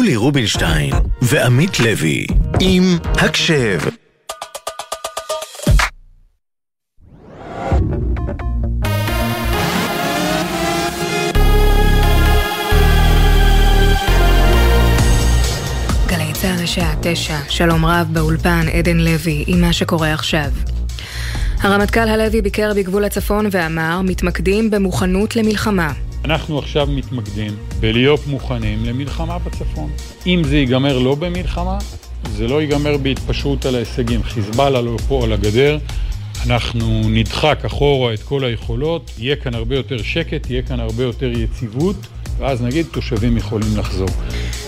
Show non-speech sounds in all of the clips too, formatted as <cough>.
יולי רובינשטיין ועמית לוי עם הקשב גלי צה"ל השעה תשע, שלום רב באולפן עדן לוי עם מה שקורה עכשיו. הרמטכ"ל הלוי ביקר בגבול הצפון ואמר, מתמקדים במוכנות למלחמה. אנחנו עכשיו מתמקדים בלהיות מוכנים למלחמה בצפון. אם זה ייגמר לא במלחמה, זה לא ייגמר בהתפשרות על ההישגים. חיזבאללה לא פה על הגדר, אנחנו נדחק אחורה את כל היכולות, יהיה כאן הרבה יותר שקט, יהיה כאן הרבה יותר יציבות, ואז נגיד תושבים יכולים לחזור.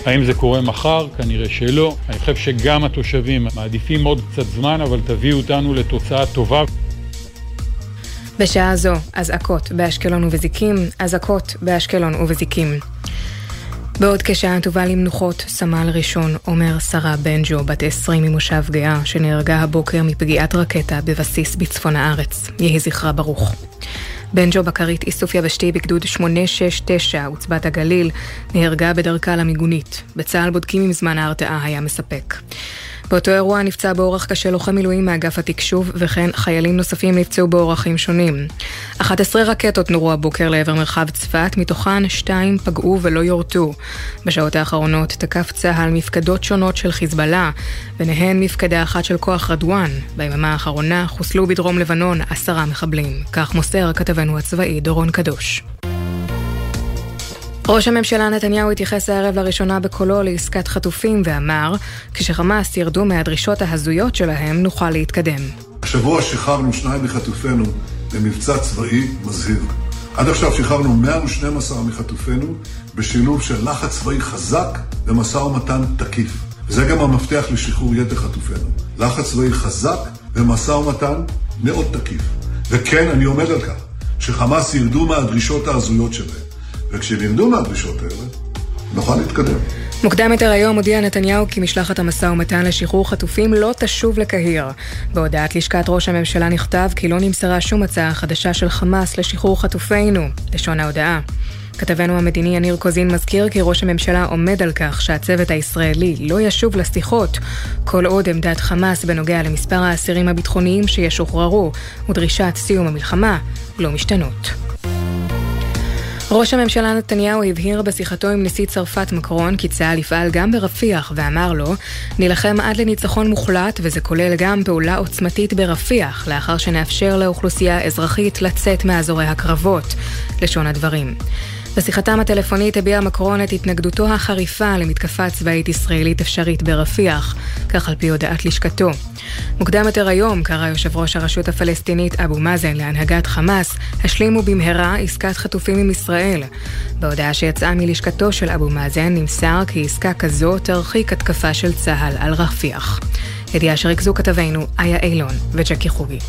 האם זה קורה מחר? כנראה שלא. אני חושב שגם התושבים מעדיפים עוד קצת זמן, אבל תביאו אותנו לתוצאה טובה. בשעה זו, אזעקות באשקלון ובזיקים, אזעקות באשקלון ובזיקים. בעוד כשעה תובא למנוחות סמל ראשון עומר שרה בנג'ו, בת 20 ממושב גאה, שנהרגה הבוקר מפגיעת רקטה בבסיס בצפון הארץ. יהי זכרה ברוך. בנג'ו בקרית איסוף יבשתי בגדוד 869, עוצבת הגליל, נהרגה בדרכה למיגונית. בצה"ל בודקים אם זמן ההרתעה היה מספק. באותו אירוע נפצע באורח קשה לוחם מילואים מאגף התקשוב, וכן חיילים נוספים נפצעו באורחים שונים. 11 רקטות נורו הבוקר לעבר מרחב צפת, מתוכן שתיים פגעו ולא יורטו. בשעות האחרונות תקף צה"ל מפקדות שונות של חיזבאללה, ביניהן מפקדה אחת של כוח רדואן. ביממה האחרונה חוסלו בדרום לבנון עשרה מחבלים. כך מוסר כתבנו הצבאי דורון קדוש. ראש הממשלה נתניהו התייחס הערב לראשונה בקולו לעסקת חטופים ואמר, כשחמאס ירדו מהדרישות ההזויות שלהם, נוכל להתקדם. השבוע שחררנו שניים מחטופינו במבצע צבאי מזהיר. עד עכשיו שחררנו 112 מחטופינו בשילוב של לחץ צבאי חזק ומשא ומתן תקיף. וזה גם המפתח לשחרור יתר חטופינו. לחץ צבאי חזק ומשא ומתן מאוד תקיף. וכן, אני עומד על כך, שחמאס ירדו מהדרישות ההזויות שלהם. וכשנרדו מהדרישות האלה, נוכל להתקדם. מוקדם יותר היום הודיע נתניהו כי משלחת המשא ומתן לשחרור חטופים לא תשוב לקהיר. בהודעת לשכת ראש הממשלה נכתב כי לא נמסרה שום הצעה חדשה של חמאס לשחרור חטופינו. לשון ההודעה. כתבנו המדיני יניר קוזין מזכיר כי ראש הממשלה עומד על כך שהצוות הישראלי לא ישוב לשיחות כל עוד עמדת חמאס בנוגע למספר האסירים הביטחוניים שישוחררו ודרישת סיום המלחמה לא משתנות. ראש הממשלה נתניהו הבהיר בשיחתו עם נשיא צרפת מקרון כי צה"ל יפעל גם ברפיח ואמר לו נילחם עד לניצחון מוחלט וזה כולל גם פעולה עוצמתית ברפיח לאחר שנאפשר לאוכלוסייה אזרחית לצאת מאזורי הקרבות, לשון הדברים. בשיחתם הטלפונית הביע מקרון את התנגדותו החריפה למתקפה צבאית ישראלית אפשרית ברפיח, כך על פי הודעת לשכתו. מוקדם יותר היום קרא יושב ראש הרשות הפלסטינית אבו מאזן להנהגת חמאס, השלימו במהרה עסקת חטופים עם ישראל. בהודעה שיצאה מלשכתו של אבו מאזן נמסר כי עסקה כזו תרחיק התקפה של צה"ל על רפיח. ידיעה שריכזו כתבינו איה אילון וג'קי חוגי.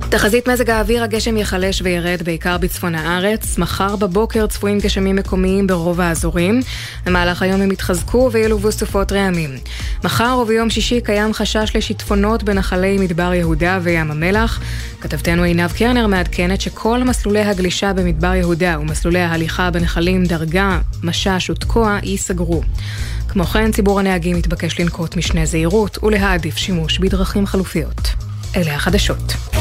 תחזית מזג האוויר, הגשם ייחלש וירד בעיקר בצפון הארץ. מחר בבוקר צפויים גשמים מקומיים ברוב האזורים. במהלך היום הם יתחזקו וילוו סופות רעמים. מחר וביום שישי קיים חשש לשיטפונות בנחלי מדבר יהודה וים המלח. כתבתנו עינב קרנר מעדכנת שכל מסלולי הגלישה במדבר יהודה ומסלולי ההליכה בנחלים דרגה, משש ותקוע ייסגרו. כמו כן, ציבור הנהגים מתבקש לנקוט משנה זהירות ולהעדיף שימוש בדרכים חלופיות. אלה החדשות.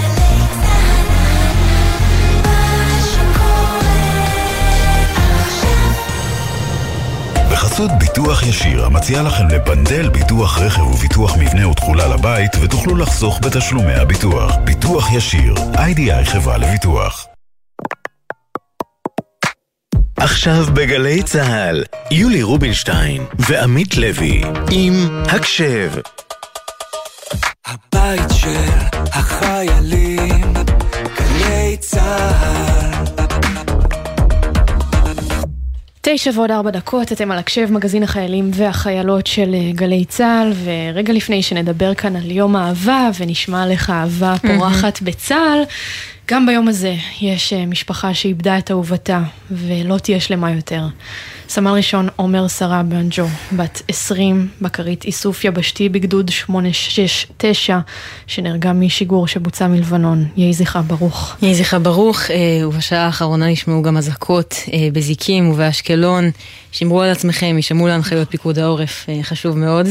בחסות ביטוח ישיר, המציע לכם לפנדל ביטוח רכב וביטוח מבנה ותכולה לבית, ותוכלו לחסוך בתשלומי הביטוח. ביטוח ישיר, איי-די-איי חברה לביטוח. עכשיו בגלי צה"ל, יולי רובינשטיין ועמית לוי עם הקשב. הבית של החיילים, גלי צה"ל תשע ועוד ארבע דקות, אתם על הקשב מגזין החיילים והחיילות של אה, גלי צה"ל, ורגע לפני שנדבר כאן על יום אהבה ונשמע לך אהבה פורחת בצה"ל, גם ביום הזה יש אה, משפחה שאיבדה את אהובתה ולא תהיה שלמה יותר. סמל ראשון עומר שרה בנג'ו, בת 20, בקרית איסוף יבשתי בגדוד 869, שנהרגה משיגור שבוצע מלבנון. יהי זכרה ברוך. יהי זכרה ברוך, אה, ובשעה האחרונה נשמעו גם אזעקות בזיקים ובאשקלון. שמרו על עצמכם, ישמעו להנחיות פיקוד העורף, חשוב מאוד.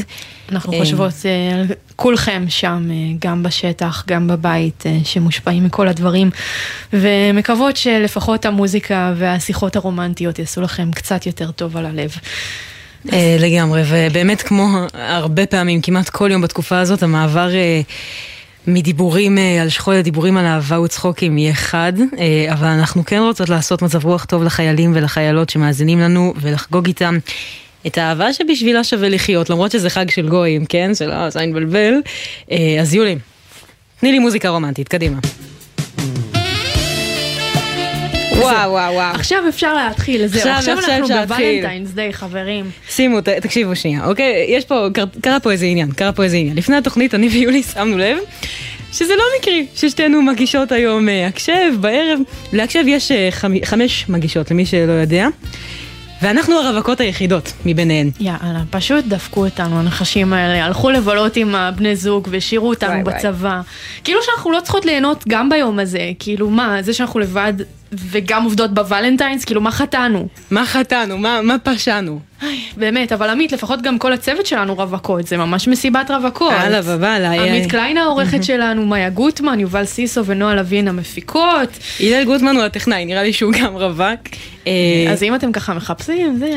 אנחנו חושבות על כולכם שם, גם בשטח, גם בבית, שמושפעים מכל הדברים, ומקוות שלפחות המוזיקה והשיחות הרומנטיות יעשו לכם קצת יותר טוב על הלב. לגמרי, ובאמת כמו הרבה פעמים, כמעט כל יום בתקופה הזאת, המעבר... מדיבורים אה, על שכול לדיבורים על אהבה וצחוקים יהיה חד, אה, אבל אנחנו כן רוצות לעשות מצב רוח טוב לחיילים ולחיילות שמאזינים לנו ולחגוג איתם את האהבה שבשבילה שווה לחיות, למרות שזה חג של גויים, כן? של אה, זין בלבל. אז יולי, תני לי מוזיקה רומנטית, קדימה. וואו וואו וואו. עכשיו אפשר להתחיל, זהו, עכשיו אנחנו בוולנטיינס דיי, חברים. שימו, תקשיבו שנייה, אוקיי? יש פה, קרה פה איזה עניין, קרה פה איזה עניין. לפני התוכנית אני ויולי שמנו לב שזה לא מקרי ששתינו מגישות היום אה, הקשב בערב. להקשב יש אה, חמש מגישות, למי שלא יודע. ואנחנו הרווקות היחידות מביניהן. יאללה, פשוט דפקו אותנו, הנחשים האלה, הלכו לבלות עם הבני זוג והשאירו אותנו וואי בצבא. וואי. כאילו שאנחנו לא צריכות ליהנות גם ביום הזה, כאילו מה, זה שאנחנו לבד וגם עובדות בוולנטיינס, כאילו מה חטאנו? מה חטאנו? מה, מה פשענו? באמת, אבל עמית, לפחות גם כל הצוות שלנו רווקות, זה ממש מסיבת רווקות. הלאה ובאללה. עמית קליין העורכת שלנו, מאיה גוטמן, יובל סיסו ונועה לוין המפיקות. הלל גוטמן הוא הטכנאי, נראה לי שהוא גם רווק. אה, אז אם אתם ככה מחפשים, זה...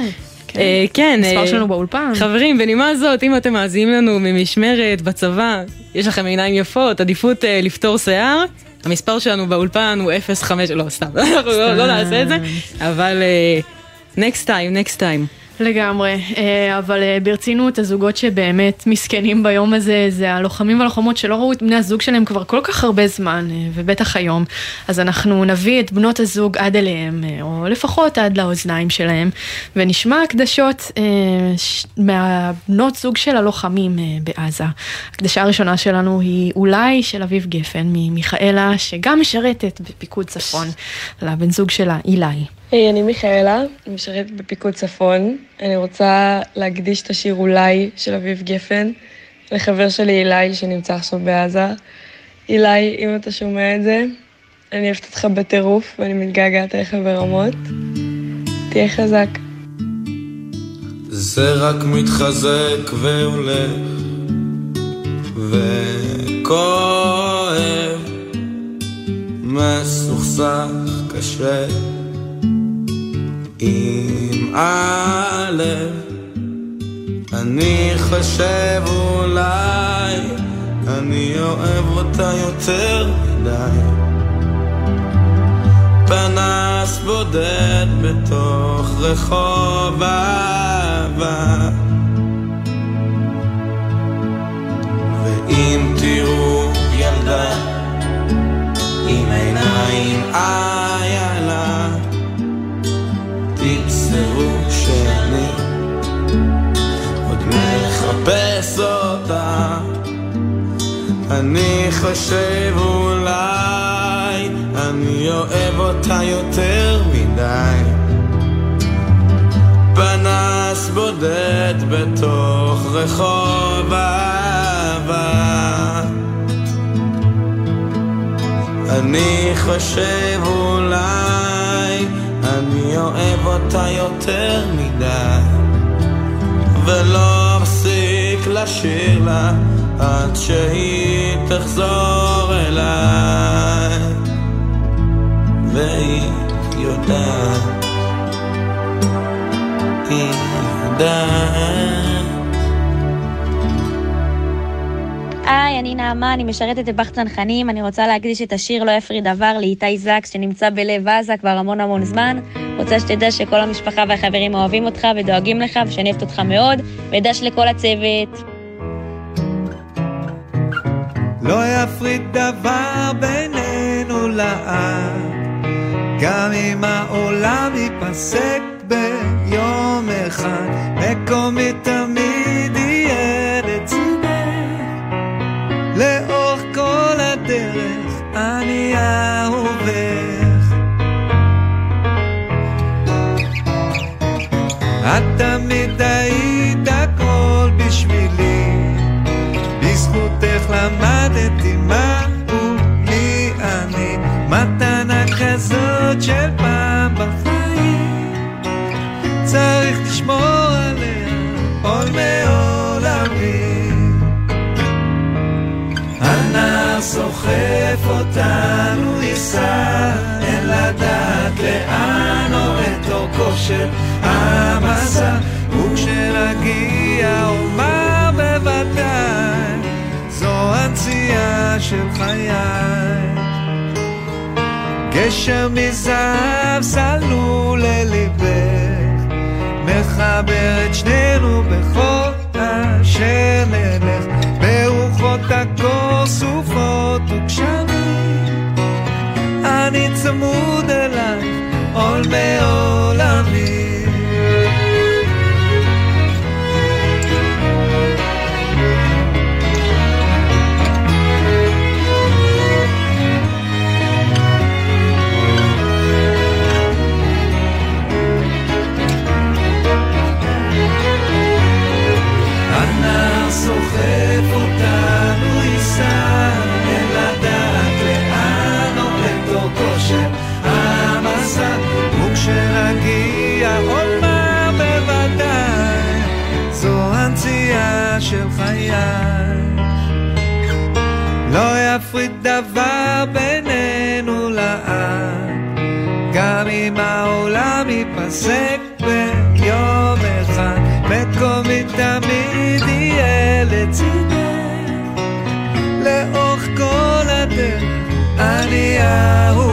כן, אה, כן מספר אה, שלנו באולפן. חברים, בנימה זאת, אם אתם מאזינים לנו ממשמרת, בצבא, יש לכם עיניים יפות, עדיפות לפתור שיער. המספר שלנו באולפן הוא 05, לא, סתם, <laughs> אנחנו לא, לא נעשה את זה, אבל next time, next time. לגמרי, אה, אבל אה, ברצינות, הזוגות שבאמת מסכנים ביום הזה, זה הלוחמים והלוחמות שלא ראו את בני הזוג שלהם כבר כל כך הרבה זמן, אה, ובטח היום. אז אנחנו נביא את בנות הזוג עד אליהם, או לפחות עד לאוזניים שלהם, ונשמע הקדשות מהבנות זוג של הלוחמים בעזה. הקדשה הראשונה שלנו היא אולי של אביב גפן, ממיכאלה, שגם משרתת בפיקוד צפון, לבן זוג שלה, אילי. היי, hey, אני מיכאלה, אני משרת בפיקוד צפון. אני רוצה להקדיש את השיר אולי של אביב גפן לחבר שלי אילי שנמצא עכשיו בעזה. אילי, אם אתה שומע את זה, אני אוהבת אותך בטירוף ואני מתגעגעת אליך ברמות. תהיה חזק. זה רק מתחזק והולך וכואב מסוכסך קשה עם הלב. אני חושב אולי אני אוהב אותה יותר מדי. פנס בודד בתוך רחוב אהבה. ואם תראו ילדה עם עיניים איילה מחפש אותה. אני חושב אולי אני אוהב אותה יותר מדי. פנס בודד בתוך רחוב אהבה. אני חושב אולי אני אוהב אותה יותר מדי. ולא לשיר לה עד שהיא תחזור אליי. והיא יודעת היא יודעת. היי, אני נעמה, אני משרתת בבח צנחנים, אני רוצה להקדיש את השיר לא יפריד דבר לאיתי זקס שנמצא בלב עזה כבר המון המון זמן. רוצה שתדע שכל המשפחה והחברים אוהבים אותך ודואגים לך ושאני אוהבת אותך מאוד, ודש לכל הצוות. לא יפריד דבר בינינו לעד, גם אם העולם ייפסק ביום אחד, מקומי תמיד ייסע, אין לדעת לאן או אורכו של המסע, וכשנגיע אומר בוודאי, זו הנציאה של חיי. גשר מזהב סלול לליבך, מחבר את שנינו בכל אשר נלך, ברוחות הקור סופות וגשמים. אני צמוד אלייך, עול מעולמי. הנציאה של חיי. לא יפריד דבר בינינו לעד, גם אם העולם ייפסק ביום אחד, מקומי תמיד יהיה לצידך, לאורך כל הדרך אני אהובך.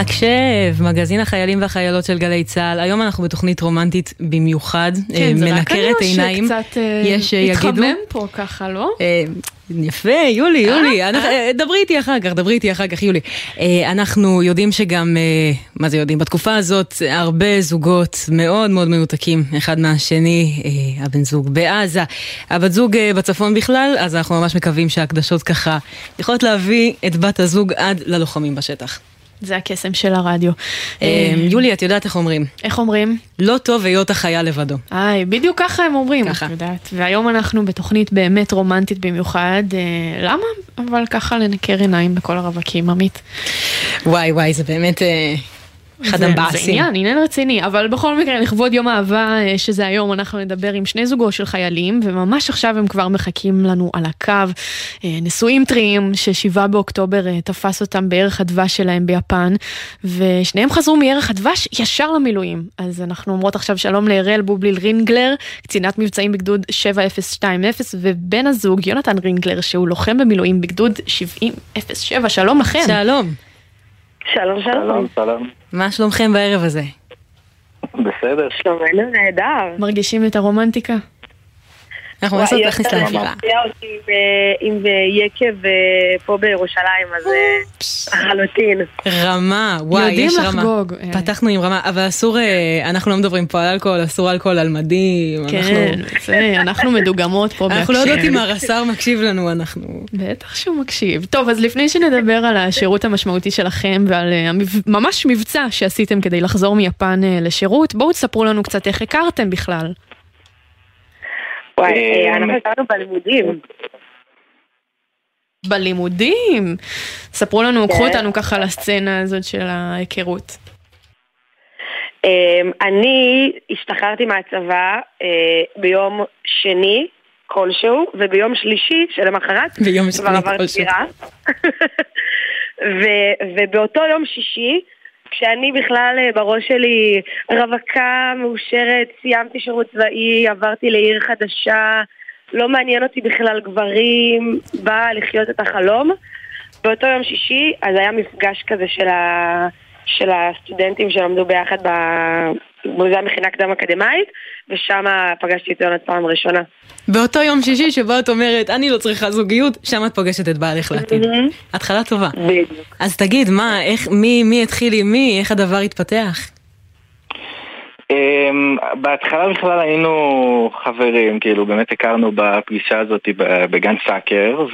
הקשב, מגזין החיילים והחיילות של גלי צה"ל. היום אנחנו בתוכנית רומנטית במיוחד, אה, כן, זה רק אני מנקרת או עיניים. שקצת אה, יש שיגידו. התחמם פה ככה, לא? אה, יפה, יולי, יולי, אה, דברי איתי אחר כך, דברי איתי אחר כך, יולי. אה, אנחנו יודעים שגם, אה, מה זה יודעים? בתקופה הזאת הרבה זוגות מאוד מאוד מנותקים אחד מהשני, אה, הבן זוג בעזה, הבת זוג אה, בצפון בכלל, אז אנחנו ממש מקווים שההקדשות ככה יכולות להביא את בת הזוג עד ללוחמים בשטח. זה הקסם של הרדיו. אה, יולי, את יודעת איך אומרים? איך אומרים? לא טוב היות החיה לבדו. היי, בדיוק ככה הם אומרים, את יודעת. והיום אנחנו בתוכנית באמת רומנטית במיוחד. אה, למה? אבל ככה לנקר עיניים בכל הרווקים, עמית. וואי וואי, זה באמת אה, אחד זה- זה המבאסים. עניין, עניין רציני, אבל בכל מקרה, לכבוד יום האהבה, אה, שזה היום, אנחנו נדבר עם שני זוגו של חיילים, וממש עכשיו הם כבר מחכים לנו על הקו. אה, נשואים טריים, ששבעה באוקטובר אה, תפס אותם בערך הדבש שלהם ביפן, ושניהם חזרו מערך הדבש ישר למילואים. אז אנחנו אומרות עכשיו שלום לאראל בובליל רינגלר, קצינת מבצעים בגדוד 7020, ובן הזוג, יונתן רינגלר, שהוא לוחם במילואים בגדוד 7007, שלום לכם. שלום. שלום, שלום. שלום. מה שלומכם בערב הזה? בסדר. שלומנו נהדר. מרגישים את הרומנטיקה? אנחנו וואי, מנסות יונתן להכניס לאווירה. עם- יקב אה, פה בירושלים, אז אה, לחלוטין. רמה, וואי, יודעים יש רמה. לחגוג. פתחנו עם רמה, אבל אסור, אה, אנחנו לא מדברים פה על אלכוהול, אסור אלכוהול על מדים. כן, אנחנו- זה, אנחנו מדוגמות פה אנחנו לא יודעות בהקשר. אם הרס"ר מקשיב לנו, אנחנו... בטח שהוא מקשיב. טוב, אז לפני שנדבר על השירות המשמעותי שלכם ועל אה, ממש מבצע שעשיתם כדי לחזור מיפן אה, לשירות, בואו תספרו לנו קצת איך הכרתם בכלל. וואי, אה, אנחנו הכרנו בלימודים. בלימודים! ספרו לנו, כן. קחו אותנו ככה לסצנה הזאת של ההיכרות. אמ, אני השתחררתי מהצבא אה, ביום שני כלשהו, וביום שלישי שלמחרת ביום כבר עברתי כלשהו. דירה. <laughs> ו- ובאותו יום שישי, כשאני בכלל אה, בראש שלי רווקה, מאושרת, סיימתי שירות צבאי, עברתי לעיר חדשה, לא מעניין אותי בכלל גברים, באה לחיות את החלום. באותו יום שישי, אז היה מפגש כזה של, ה... של הסטודנטים שלמדו ביחד ב... זה היה מכינה קדם אקדמאית, ושם פגשתי את יונת פעם ראשונה. באותו יום שישי שבו את אומרת, אני לא צריכה זוגיות, שם את פוגשת את בעלך לעתיד. התחלה טובה. בדיוק. אז תגיד, מה, איך, מי, מי התחיל עם מי, איך הדבר התפתח? אמ, בהתחלה בכלל היינו חברים, כאילו באמת הכרנו בפגישה הזאת בגן סאקר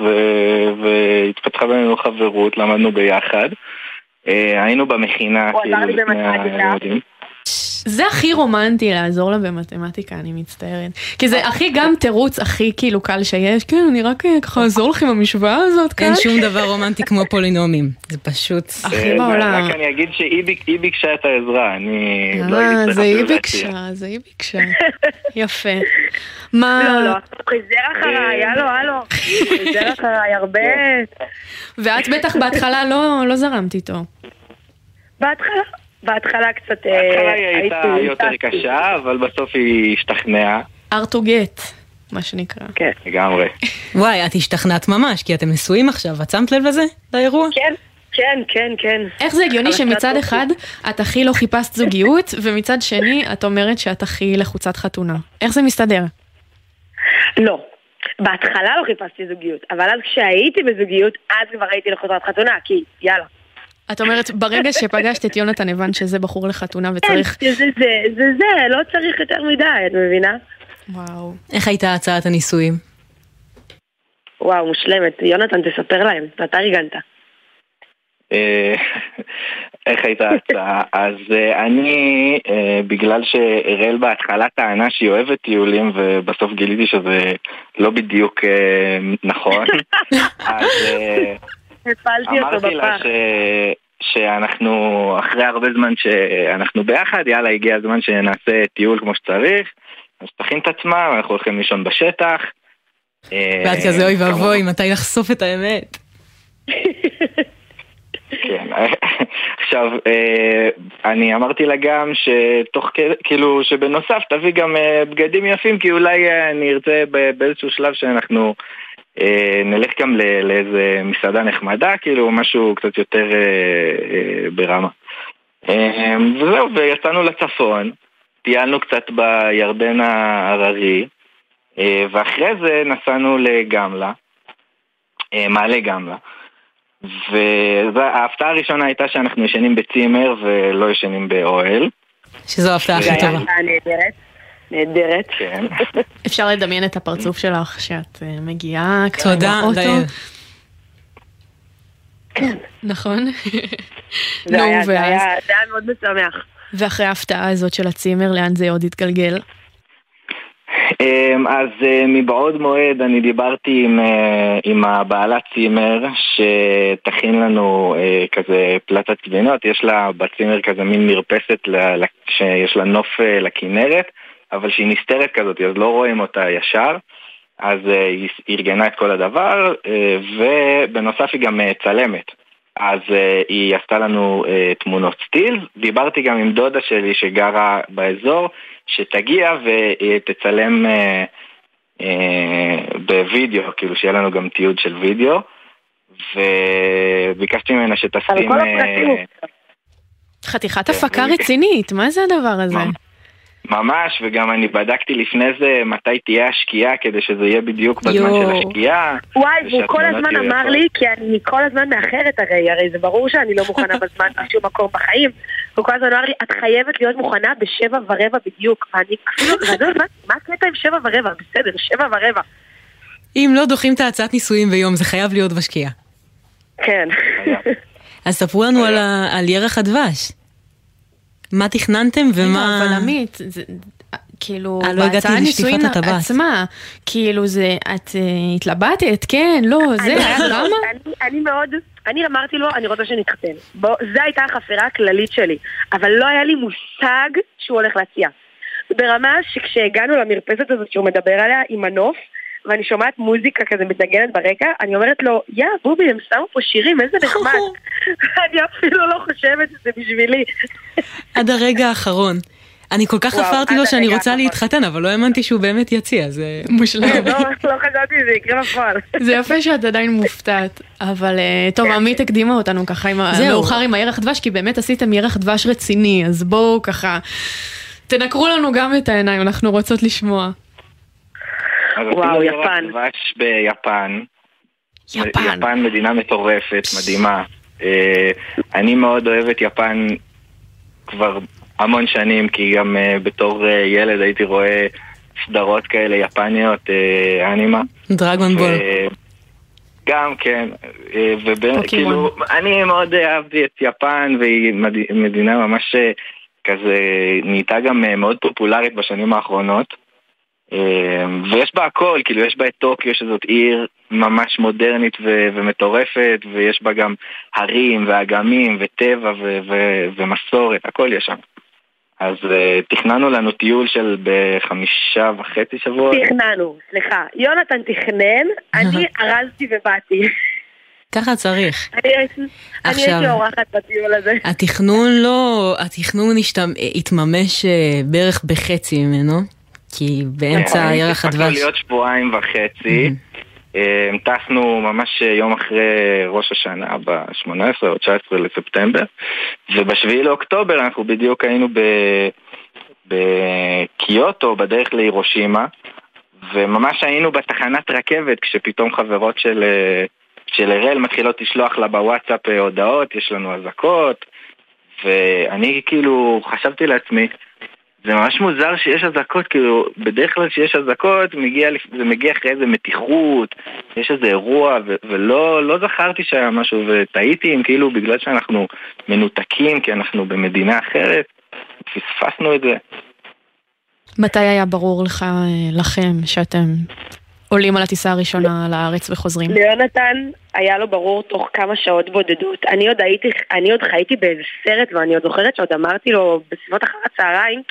והתפתחה בינינו חברות, למדנו ביחד. אה, היינו במכינה כאילו לפני. הלימודים. זה הכי רומנטי לעזור לה במתמטיקה, אני מצטערת. כי זה הכי גם תירוץ הכי כאילו קל שיש, כן, אני רק אה, ככה אעזור לך עם המשוואה הזאת כאן. אין שום דבר רומנטי כמו פולינומים, זה פשוט... הכי אה, בעולם. רק אני אגיד שהיא ביק- היא ביקשה את העזרה, אני לא אה, הייתי צריך זה היא. ביקשה, זה היא ביקשה. יפה. מה... לא, לא, חוזר אחריי, הלו, הלו. חוזר אחריי הרבה... ואת בטח בהתחלה לא, לא זרמת איתו. בהתחלה, בהתחלה קצת... אה, בהתחלה היא הייתה יותר קשה, אבל בסוף היא השתכנעה. ארט או גט, מה שנקרא. כן. לגמרי. וואי, את השתכנעת ממש, כי אתם נשואים עכשיו, את שמת לב לזה? לאירוע? כן, כן, כן, כן. איך זה הגיוני שמצד קצת- אחד את הכי לא חיפשת זוגיות, <laughs> ומצד שני את אומרת שאת הכי לחוצת חתונה? איך זה מסתדר? לא. בהתחלה לא חיפשתי זוגיות, אבל אז כשהייתי בזוגיות, אז כבר הייתי לחוזרת חתונה, כי יאללה. את אומרת, ברגע שפגשת את יונתן הבנת שזה בחור לחתונה וצריך... כן, זה זה, זה זה, לא צריך יותר מדי, את מבינה? וואו. איך הייתה הצעת הנישואים? וואו, מושלמת. יונתן, תספר להם, אתה ארגנת. אה, איך הייתה ההצעה? אז אה, אני, אה, בגלל שאראל בהתחלה טענה שהיא אוהבת טיולים ובסוף גיליתי שזה לא בדיוק נכון, <laughs> אז הפלתי אותו אמרתי לה. ש... שאנחנו, אחרי הרבה זמן שאנחנו ביחד, יאללה, הגיע הזמן שנעשה טיול כמו שצריך, אז תכין את עצמה, אנחנו הולכים לישון בשטח. אה, ואת כזה אוי ואבוי, מתי לחשוף את האמת? כן, עכשיו, אה, אני אמרתי לה גם שתוך כדי, כאילו, שבנוסף תביא גם אה, בגדים יפים, כי אולי אה, אני ארצה באיזשהו שלב שאנחנו אה, נלך גם לאיזה מסעדה נחמדה, כאילו, משהו קצת יותר אה, אה, ברמה. אה, וזהו, ויצאנו לצפון, טיילנו קצת בירדן ההררי, אה, ואחרי זה נסענו לגמלה, אה, מעלה גמלה. וההפתעה הראשונה הייתה שאנחנו ישנים בצימר ולא ישנים באוהל. שזו ההפתעה הכי טובה. נהדרת. כן. <laughs> אפשר לדמיין את הפרצוף שלך שאת אה, מגיעה ככה תודה. דייל. נכון? <laughs> זה היה- זה מאוד משמח. ואחרי ההפתעה הזאת של הצימר, לאן זה עוד התגלגל? אמ, אז אה, מבעוד מועד אני דיברתי עם, אה, עם הבעלת צימר שתכין לנו כזה פלטת גבינות, יש לה בצימר כזה מין מרפסת שיש לה נוף לכנרת, אבל שהיא נסתרת כזאת, אז לא רואים אותה ישר. אז אה, היא ארגנה את כל הדבר, אה, ובנוסף היא גם אה, צלמת. אז היא עשתה לנו תמונות סטיל. דיברתי גם עם דודה שלי שגרה באזור, שתגיע ותצלם בווידאו, כאילו שיהיה לנו גם תיעוד של וידאו. וביקשתי ממנה שתשים... חתיכת כן, הפקה רצינית, מה זה הדבר הזה? ממש, וגם אני בדקתי לפני זה מתי תהיה השקיעה, כדי שזה יהיה בדיוק בזמן יואו. של השקיעה. וואי, והוא כל הזמן אמר. לי, כי אני כל הזמן מאחרת הרי, הרי זה ברור שאני לא מוכנה <laughs> בזמן בשום מקום בחיים. הוא כל הזמן אמר לי, את חייבת להיות מוכנה בשבע ורבע בדיוק. ואני יודעת, מה- הקטע עם שבע ורבע? בסדר, שבע ורבע. אם לא דוחים את ההצעת נישואים ביום, זה חייב להיות בשקיעה. כן. <laughs> אז ספרו לנו על ירח הדבש. מה תכננתם ומה... רגע, אבל עמית, זה- כאילו, אה, לא בהצעה הטבעת. עצמה, כאילו זה, את אה, התלבטת, כן, לא, זה, דרמה? אני- אני מאוד, אני אמרתי לו, אני רוצה שנתחתן. זו הייתה החפירה הכללית שלי. אבל לא היה לי מושג שהוא הולך להציע. ברמה שכשהגענו למרפסת הזאת שהוא מדבר עליה עם הנוף, ואני שומעת מוזיקה כזה מתנגנת ברקע, אני אומרת לו, יא בובי, הם שמו פה שירים, איזה נחמד. <laughs> אני אפילו לא חושבת שזה בשבילי. עד הרגע האחרון. אני כל כך חפרתי לו שאני רוצה. להתחתן, אבל לא האמנתי שהוא באמת יציע, זה <laughs> מושלם. לא לא חשבתי שזה יקרה בפועל. זה יפה שאת עדיין מופתעת, אבל אה, טוב, עמית הקדימה אותנו ככה. מאוחר עם הירח דבש, כי באמת עשיתם ירח דבש רציני, אז בואו ככה, תנקרו לנו גם את העיניים, אנחנו רוצות לשמוע. וואו, יפן. דבש ביפן. יפן. יפן מדינה מטורפת, מדהימה. אה, אני מאוד אוהב את יפן כבר המון שנים, כי גם אה, בתור אה, ילד הייתי רואה סדרות כאלה יפניות, אנימה. דרגון בול. גם, כן. וכאילו, אני מאוד אהבתי את יפן, והיא מד- מדינה ממש כזה נהייתה גם מאוד פופולרית בשנים האחרונות. אה, ויש בה הכל, כאילו יש בה את טוקיו שזאת עיר ממש מודרנית ו- ומטורפת, ויש בה גם הרים ואגמים וטבע ו- ו- ומסורת, הכל יש שם. אז uh, תכננו לנו טיול של בחמישה וחצי שבועות. תכננו, סליחה. יונתן תכנן, אני <laughs> ארזתי ובאתי. ככה צריך. אני הייתי- אורחת בטיול הזה. התכנון לא, התכנון התממש אה, בערך בחצי ממנו, כי באמצע כן, ירח הספקנו הדבש. להיות שבועיים וחצי. אה, טסנו ממש יום אחרי ראש השנה, ב-18 או 19 לספטמבר, ובשביעי לאוקטובר אנחנו בדיוק היינו ב- בקיוטו, בדרך להירושימה, וממש היינו בתחנת רכבת כשפתאום חברות של, אה, של אראל מתחילות לשלוח לה בוואטסאפ אה, הודעות, יש לנו אזעקות, ואני כאילו חשבתי לעצמי, זה ממש מוזר שיש אזעקות, כאילו, בדרך כלל כשיש אזעקות, מגיע, זה מגיע אחרי איזה מתיחות, יש איזה אירוע, ו- ולא לא זכרתי שהיה משהו, וטעיתי אם כאילו בגלל שאנחנו מנותקים, כי אנחנו במדינה אחרת, פספסנו את זה. מתי היה ברור לך, אה, לכם, שאתם עולים על הטיסה הראשונה לארץ וחוזרים? ליונתן היה לו ברור תוך כמה שעות בודדות. אני עוד הייתי, אני עוד חייתי באיזה סרט ואני עוד זוכרת שעוד אמרתי לו בסביבות אחר הצהריים,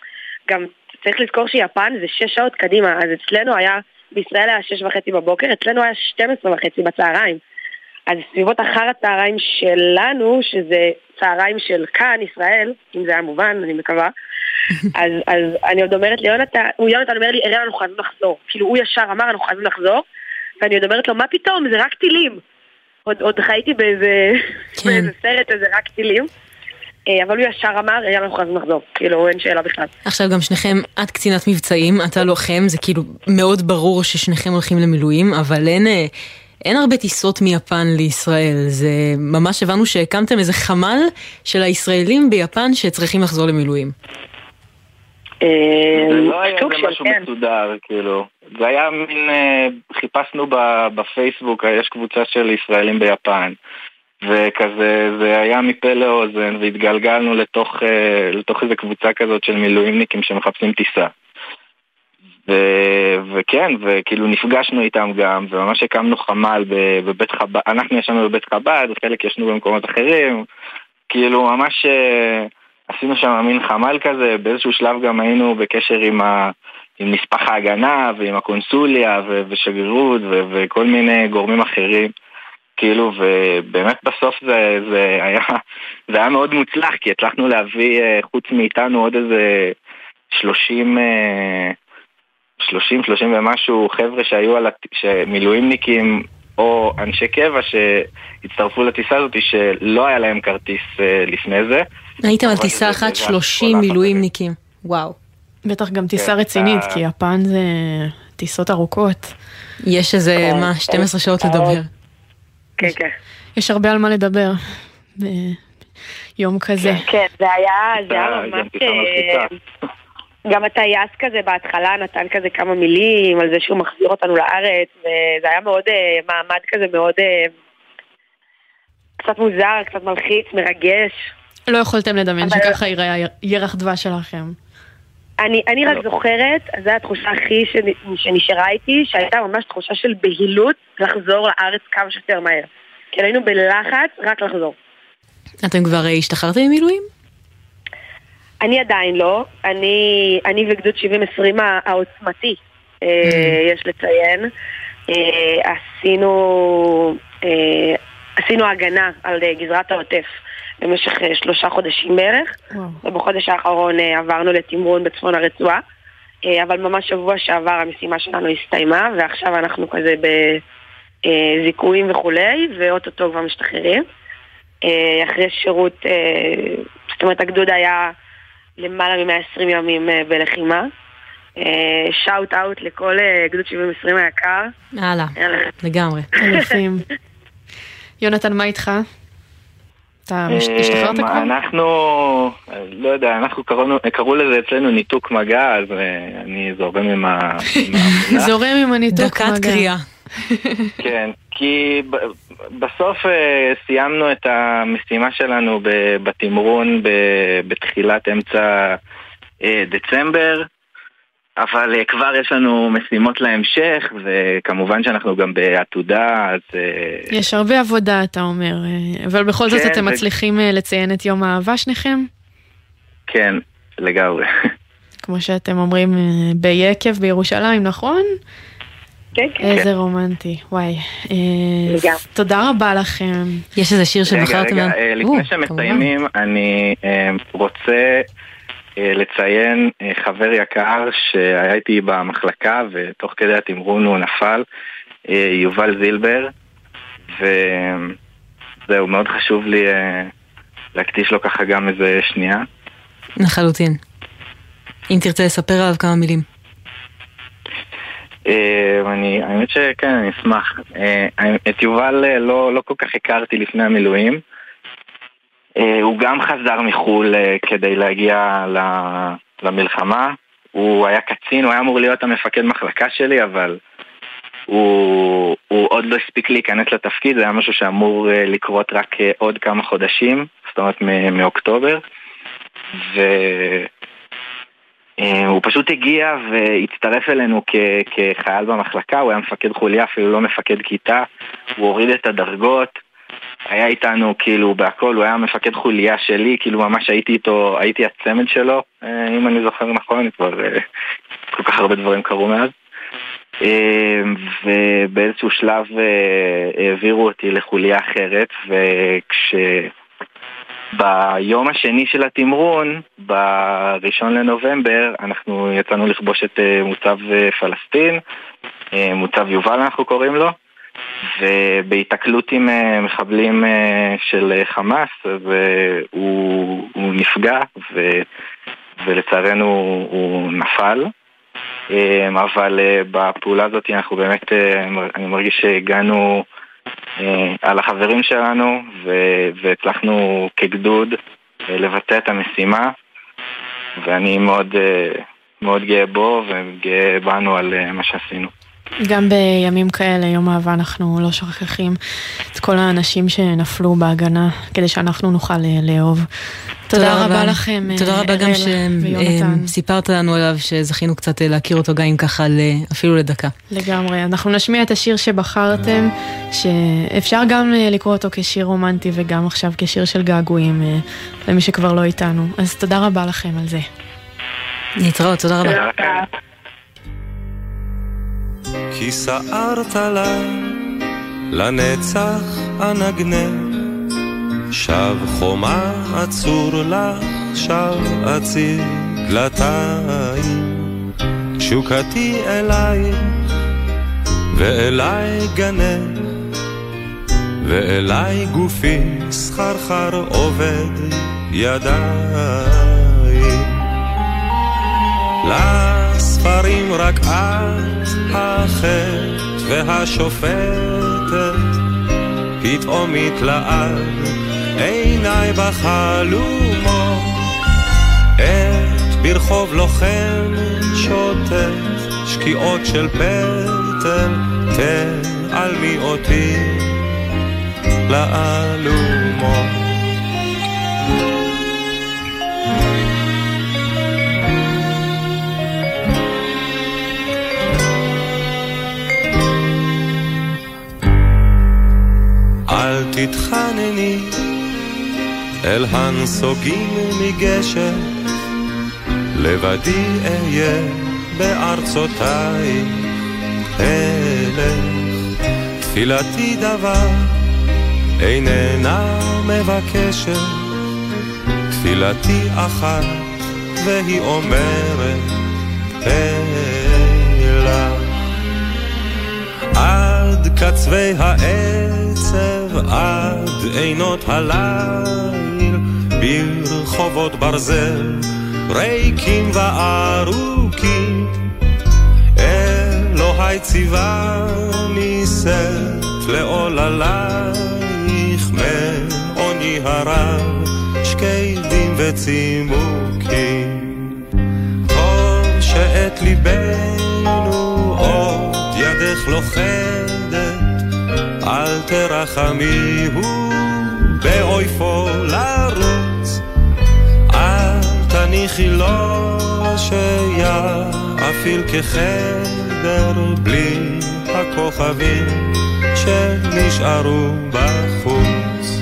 גם צריך לזכור שיפן זה שש שעות קדימה, אז אצלנו היה, בישראל היה שש וחצי בבוקר, אצלנו היה 12 וחצי בצהריים. אז סביבות אחר הצהריים שלנו, שזה צהריים של כאן, ישראל, אם זה היה מובן, אני מקווה, <laughs> אז, אז אני עוד אומרת ליונתן, הוא יונתן אומר לי, אראל, אנחנו חייבים לחזור. כאילו, הוא ישר אמר, אנחנו חייבים לחזור, ואני עוד אומרת לו, מה פתאום, זה רק טילים. עוד, עוד חייתי באיזה, באיזה סרט, איזה רק טילים. אה, אבל הוא ישר אמר, אראל, אנחנו חייבים לחזור. כאילו, אין שאלה בכלל. עכשיו גם שניכם, את קצינת מבצעים, אתה לוחם, זה כאילו מאוד ברור ששניכם הולכים למילואים, אבל אין, אה, אין הרבה טיסות מיפן לישראל. זה ממש הבנו שהקמתם איזה חמ"ל של הישראלים ביפן שצריכים לחזור למילואים. זה לא היה איזה משהו. מסודר, כאילו. זה היה מין, אה, חיפשנו ב- בפייסבוק, יש קבוצה של ישראלים ביפן. וכזה, זה היה מפה לאוזן, והתגלגלנו לתוך, אה, לתוך איזה קבוצה כזאת של מילואימניקים שמחפשים טיסה. ו... וכן, וכאילו נפגשנו איתם גם, וממש הקמנו חמ"ל בבית חב"ד, אנחנו ישבנו בבית חב"ד, חלק ישנו במקומות אחרים, כאילו ממש אה, עשינו שם מין חמ"ל כזה, באיזשהו שלב גם היינו בקשר עם, ה... עם נספח ההגנה ועם הקונסוליה ו... ושגרירות ו... וכל מיני גורמים אחרים. כאילו, ובאמת בסוף זה, זה, היה, זה היה מאוד מוצלח, כי הצלחנו להביא אה, חוץ מאיתנו עוד איזה 30, אה, 30, 30 ומשהו חבר'ה שהיו על, הט- שמילואימניקים או אנשי קבע שהצטרפו לטיסה הזאת שלא היה להם כרטיס אה, לפני זה. הייתם על טיסה אחת זה 30 מילואימניקים. וואו. בטח גם טיסה כן, רצינית, אה. כי יפן זה טיסות ארוכות. יש איזה, מה, 12 שעות לדבר. כן, כן. יש הרבה על מה לדבר ביום כזה. כן, זה היה, זה היה אה, ממש... גם אה. גם הטייס כזה בהתחלה נתן כזה כמה מילים על זה שהוא מחזיר אותנו לארץ, וזה היה מאוד אה, מעמד כזה מאוד קצת מוזר, קצת מלחיץ, מרגש. לא יכולתם לדמיין אבל- שככה ייראה ירח דבש שלכם. אני, אני רק זוכרת, זו התחושה הכי שנ- שנשארה איתי, שהייתה ממש תחושה של בהילות לחזור לארץ כמה שיותר מהר. כי היינו בלחץ רק לחזור. אתם כבר אה, השתחררתם ממילואים? אני עדיין לא, אני, אני וגדוד 70-20 העוצמתי, אה, יש לציין. אה, עשינו, עשינו הגנה על גזרת העוטף במשך אה, שלושה חודשים בערך, ובחודש האחרון אה, עברנו לתמרון בצפון הרצועה, אה, אבל ממש שבוע שעבר המשימה שלנו הסתיימה, ועכשיו אנחנו כזה בזיכויים וכולי, ואו-טו-טו כבר משתחררים. אחרי שירות, זאת אומרת הגדוד היה למעלה מ-120 ימים בלחימה. שאוט אאוט לכל גדוד 70-20 היקר. הלאה. לגמרי. <laughs> יונתן, מה איתך? אתה אה, השתחררת כבר? אנחנו, לא יודע, אנחנו קראנו, קראו לזה אצלנו ניתוק מגע, אז אה, אני זורם עם ה... <laughs> זורם עם הניתוק דקת מגע. קריאה. כן, כי בסוף אה, סיימנו את המשימה שלנו בתמרון בתחילת אמצע דצמבר, אבל אה, כבר יש לנו משימות להמשך, וכמובן שאנחנו גם בעתודה, אז... אה, יש הרבה עבודה, אתה אומר, אה, אבל בכל זאת כן, אתם זה- מצליחים לציין את יום האהבה שניכם? כן, לגמרי. <laughs> כמו שאתם אומרים, ביקב בירושלים, נכון? כן, איזה רומנטי, וואי. אה, תודה רבה לכם. יש איזה שיר רגע, רגע, אה, לפני שמסיימים, אני רוצה לציין אה, חבר יקר שהיה איתי במחלקה ותוך כדי התמרון הוא נפל, אה, יובל זילבר, וזהו, מאוד חשוב לי אה, להקדיש לו ככה גם איזה שנייה. לחלוטין. אם תרצה לספר עליו כמה מילים. אה, אני, האמת שכן, אני אשמח. אה, את יובל אה, לא, לא כל כך הכרתי לפני המילואים. אה, הוא גם חזר מחו"ל אה, כדי להגיע למלחמה. הוא היה קצין, הוא היה אמור להיות המפקד מחלקה שלי, אבל הוא, הוא עוד לא הספיק להיכנס לתפקיד, זה היה משהו שאמור אה, לקרות רק עוד כמה חודשים, זאת אומרת מאוקטובר. ו... הוא פשוט הגיע והצטרף אלינו כ- כחייל במחלקה, הוא היה מפקד חוליה, אפילו לא מפקד כיתה, הוא הוריד את הדרגות, היה איתנו כאילו בהכל, הוא היה מפקד חוליה שלי, כאילו ממש הייתי איתו, הייתי הצמד שלו, אה, אם אני זוכר נכון, כבר אה, כל כך הרבה דברים קרו מאז. אה, ובאיזשהו שלב העבירו אותי לחוליה אחרת, וכש... ביום השני של התמרון, בראשון לנובמבר, אנחנו יצאנו לכבוש את מוצב פלסטין, מוצב יובל אנחנו קוראים לו, ובהיתקלות עם אה, מחבלים אה, של אה, חמאס, אז אה, הוא, הוא נפגע, ו, ולצערנו הוא נפל. אבל בפעולה הזאת אנחנו באמת, אני מרגיש שהגענו על החברים שלנו והצלחנו כגדוד לבצע את המשימה ואני מאוד, מאוד גאה בו וגאה בנו על מה שעשינו. גם בימים כאלה, יום אהבה, אנחנו לא שוכחים את כל האנשים שנפלו בהגנה, כדי שאנחנו נוכל אה, לאהוב. תודה רבה לכם, אה, תודה רבה גם. שסיפרת לנו עליו, שזכינו קצת אה, להכיר אותו גם אם ככה אפילו לדקה. לגמרי. אנחנו נשמיע את השיר שבחרתם, שאפשר גם אה, לקרוא אותו כשיר רומנטי וגם עכשיו כשיר של געגועים אה, למי שכבר לא איתנו. אז תודה רבה לכם על זה. להתראות, תודה רבה. כי סערת לה לנצח אנגנר שב חומה עצור לך, שב אציר דלתיים שוקתי אלייך ואליי גנך ואליי גופי סחרחר עובד ידיי לספרים רק את החטא והשופטת. פתאום התלעד עיניי בחלומות. עת ברחוב לוחם שוטט שקיעות של פטל תעלמי אותי לאלומות תתחנני אל הנסוגים מגשר, לבדי אהיה בארצותיי, אלך. תפילתי דבר איננה מבקשת, תפילתי אחת והיא אומרת אלה. קצווי העצב, עד עינות הליל, ברחובות ברזל, ריקים וארוכים. אלוהי ציווני סף לעוללייך, מעוני הרב, שקדים וצימוקים. טוב שאת ליבנו ידך לוכדת תרחמי הוא באויפו לרוץ אל תניחי לו שיאפיל כחדר בלי הכוכבים שנשארו בחוץ.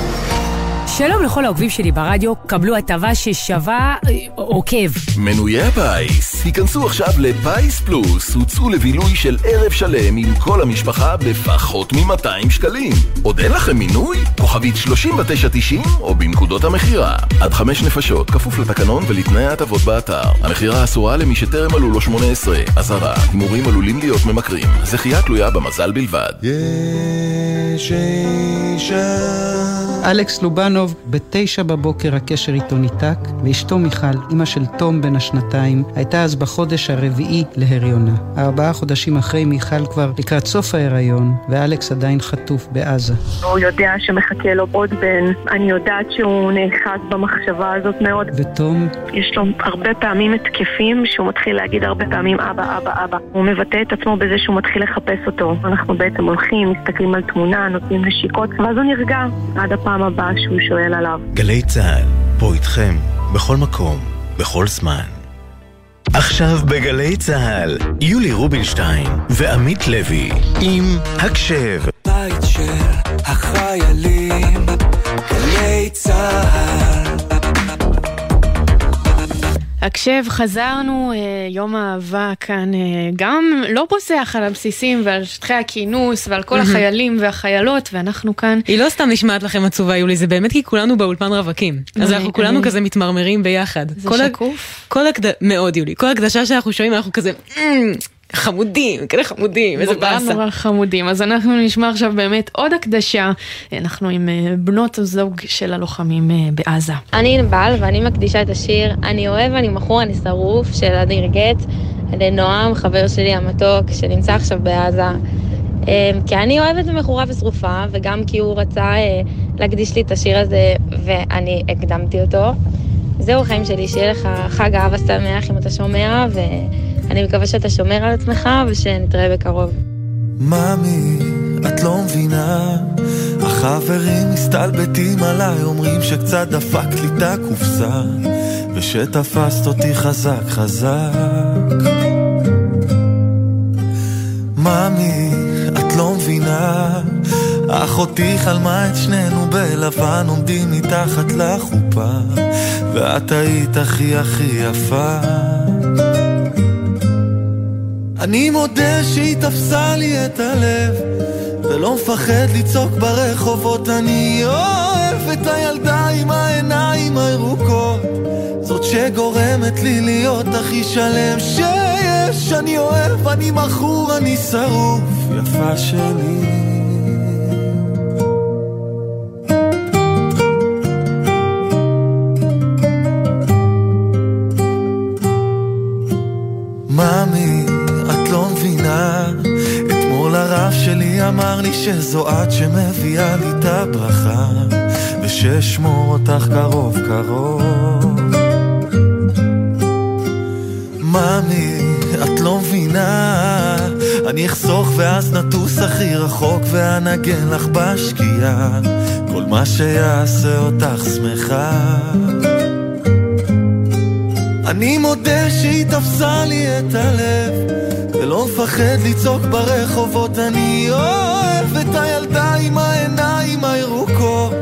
שלום לכל העוקבים שלי ברדיו, קבלו הטבה ששווה אה, עוקב. מנויי הפיס, היכנסו עכשיו לפיס פלוס, הוצאו לבילוי של ערב שלם עם כל המשפחה בפחות מ-200 שקלים. עוד אין לכם מינוי? כוכבית 3990 או בנקודות המכירה. עד חמש נפשות, כפוף לתקנון ולתנאי ההטבות באתר. המכירה אסורה למי שטרם מלאו לו 18. אזהרה, הימורים עלולים להיות ממכרים. זכייה תלויה במזל בלבד. יש אישה אלכס לובנוב, בתשע בבוקר הקשר איתו ניתק, ואשתו מיכל, אמא של תום בן השנתיים, הייתה אז בחודש הרביעי להריונה. ארבעה חודשים אחרי מיכל כבר לקראת סוף ההיריון, ואלכס עדיין חטוף בעזה. הוא יודע שמחכה לו עוד בן, אני יודעת שהוא נאחז במחשבה הזאת מאוד. ותום? יש לו הרבה פעמים התקפים שהוא מתחיל להגיד הרבה פעמים אבא, אבא, אבא. הוא מבטא את עצמו בזה שהוא מתחיל לחפש אותו. אנחנו בעצם הולכים, מסתכלים על תמונה, נותנים נשיקות, ואז הוא נרגע עד הפעם. הבאה שהוא שואל עליו. גלי צה"ל, פה איתכם, בכל מקום, בכל זמן. עכשיו בגלי צה"ל, יולי רובינשטיין ועמית לוי עם הקשב. בית של החיילים, גלי צה"ל הקשב, חזרנו, אה, יום האהבה כאן אה, גם לא פוסח על הבסיסים ועל שטחי הכינוס ועל כל החיילים והחיילות, ואנחנו כאן... היא לא סתם נשמעת לכם עצובה, יולי, זה באמת כי כולנו באולפן רווקים. אז אנחנו כולנו כזה מתמרמרים ביחד. זה שקוף? מאוד, יולי. כל הקדשה שאנחנו שומעים, אנחנו כזה... חמודים, כאלה חמודים, איזה באסה. נורא נורא חמודים. אז אנחנו נשמע עכשיו באמת עוד הקדשה. אנחנו עם אה, בנות הזוג של הלוחמים אה, בעזה. אני ענבל ואני מקדישה את השיר "אני אוהב, אני מכור, אני שרוף" של אדיר גט, לנועם, חבר שלי המתוק, שנמצא עכשיו בעזה. אה, כי אני אוהבת ומכורה ושרופה, וגם כי הוא רצה להקדיש לי את השיר הזה, ואני הקדמתי אותו. זהו החיים שלי, שיהיה לך חג אהבה שמח אם אתה שומע, ו... אני מקווה שאתה שומר על עצמך ושנתראה בקרוב. ממי, את לא מבינה, החברים מסתלבטים עליי, אומרים שקצת דפקת לי את הקופסה, ושתפסת אותי חזק חזק. ממי, את לא מבינה, אחותי חלמה את שנינו בלבן, עומדים מתחת לחופה, ואת היית הכי הכי יפה. אני מודה שהיא תפסה לי את הלב ולא מפחד לצעוק ברחובות. אני אוהב את הילדה עם העיניים הירוקות. זאת שגורמת לי להיות הכי שלם שיש. אני אוהב, אני מכור, אני שרוף. יפה שלי אמר לי שזו את שמביאה לי את הברכה ושאשמור אותך קרוב קרוב. ממי, את לא מבינה? אני אחסוך ואז נטוס הכי רחוק ואנגן לך בשקיעה. כל מה שיעשה אותך שמחה. אני מודה שהיא תפסה לי את הלב מפחד לצעוק ברחובות אני אוהב את הילדה עם העיניים הירוקות.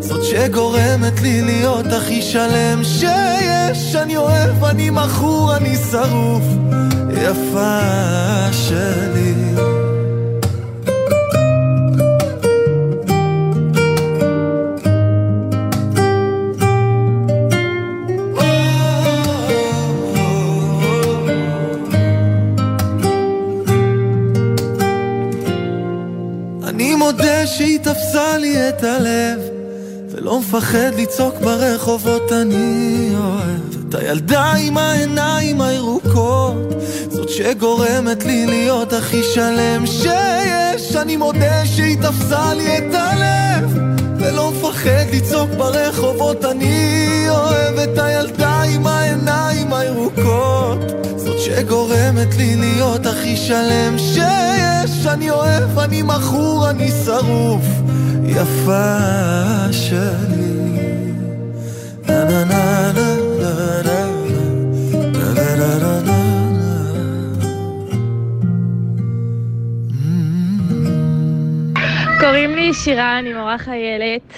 זאת שגורמת לי להיות הכי שלם שיש. אני אוהב, אני מכור, אני שרוף. יפה שלי שהיא תפסה לי את הלב ולא מפחד לצעוק ברחובות אני אוהב את הילדה עם העיניים הירוקות זאת שגורמת לי להיות הכי שלם שיש. אני מודה שהיא תפסה לי את הלב מפחד לצעוק ברחובות אני אוהב את הילדה עם העיניים הירוקות. זאת שגורמת לי להיות הכי שלם שיש. אני אוהב, אני מכור, אני שרוף. יפה שלי. נה נה נה נה נה קוראים לי שירה, אני מורה חיילת,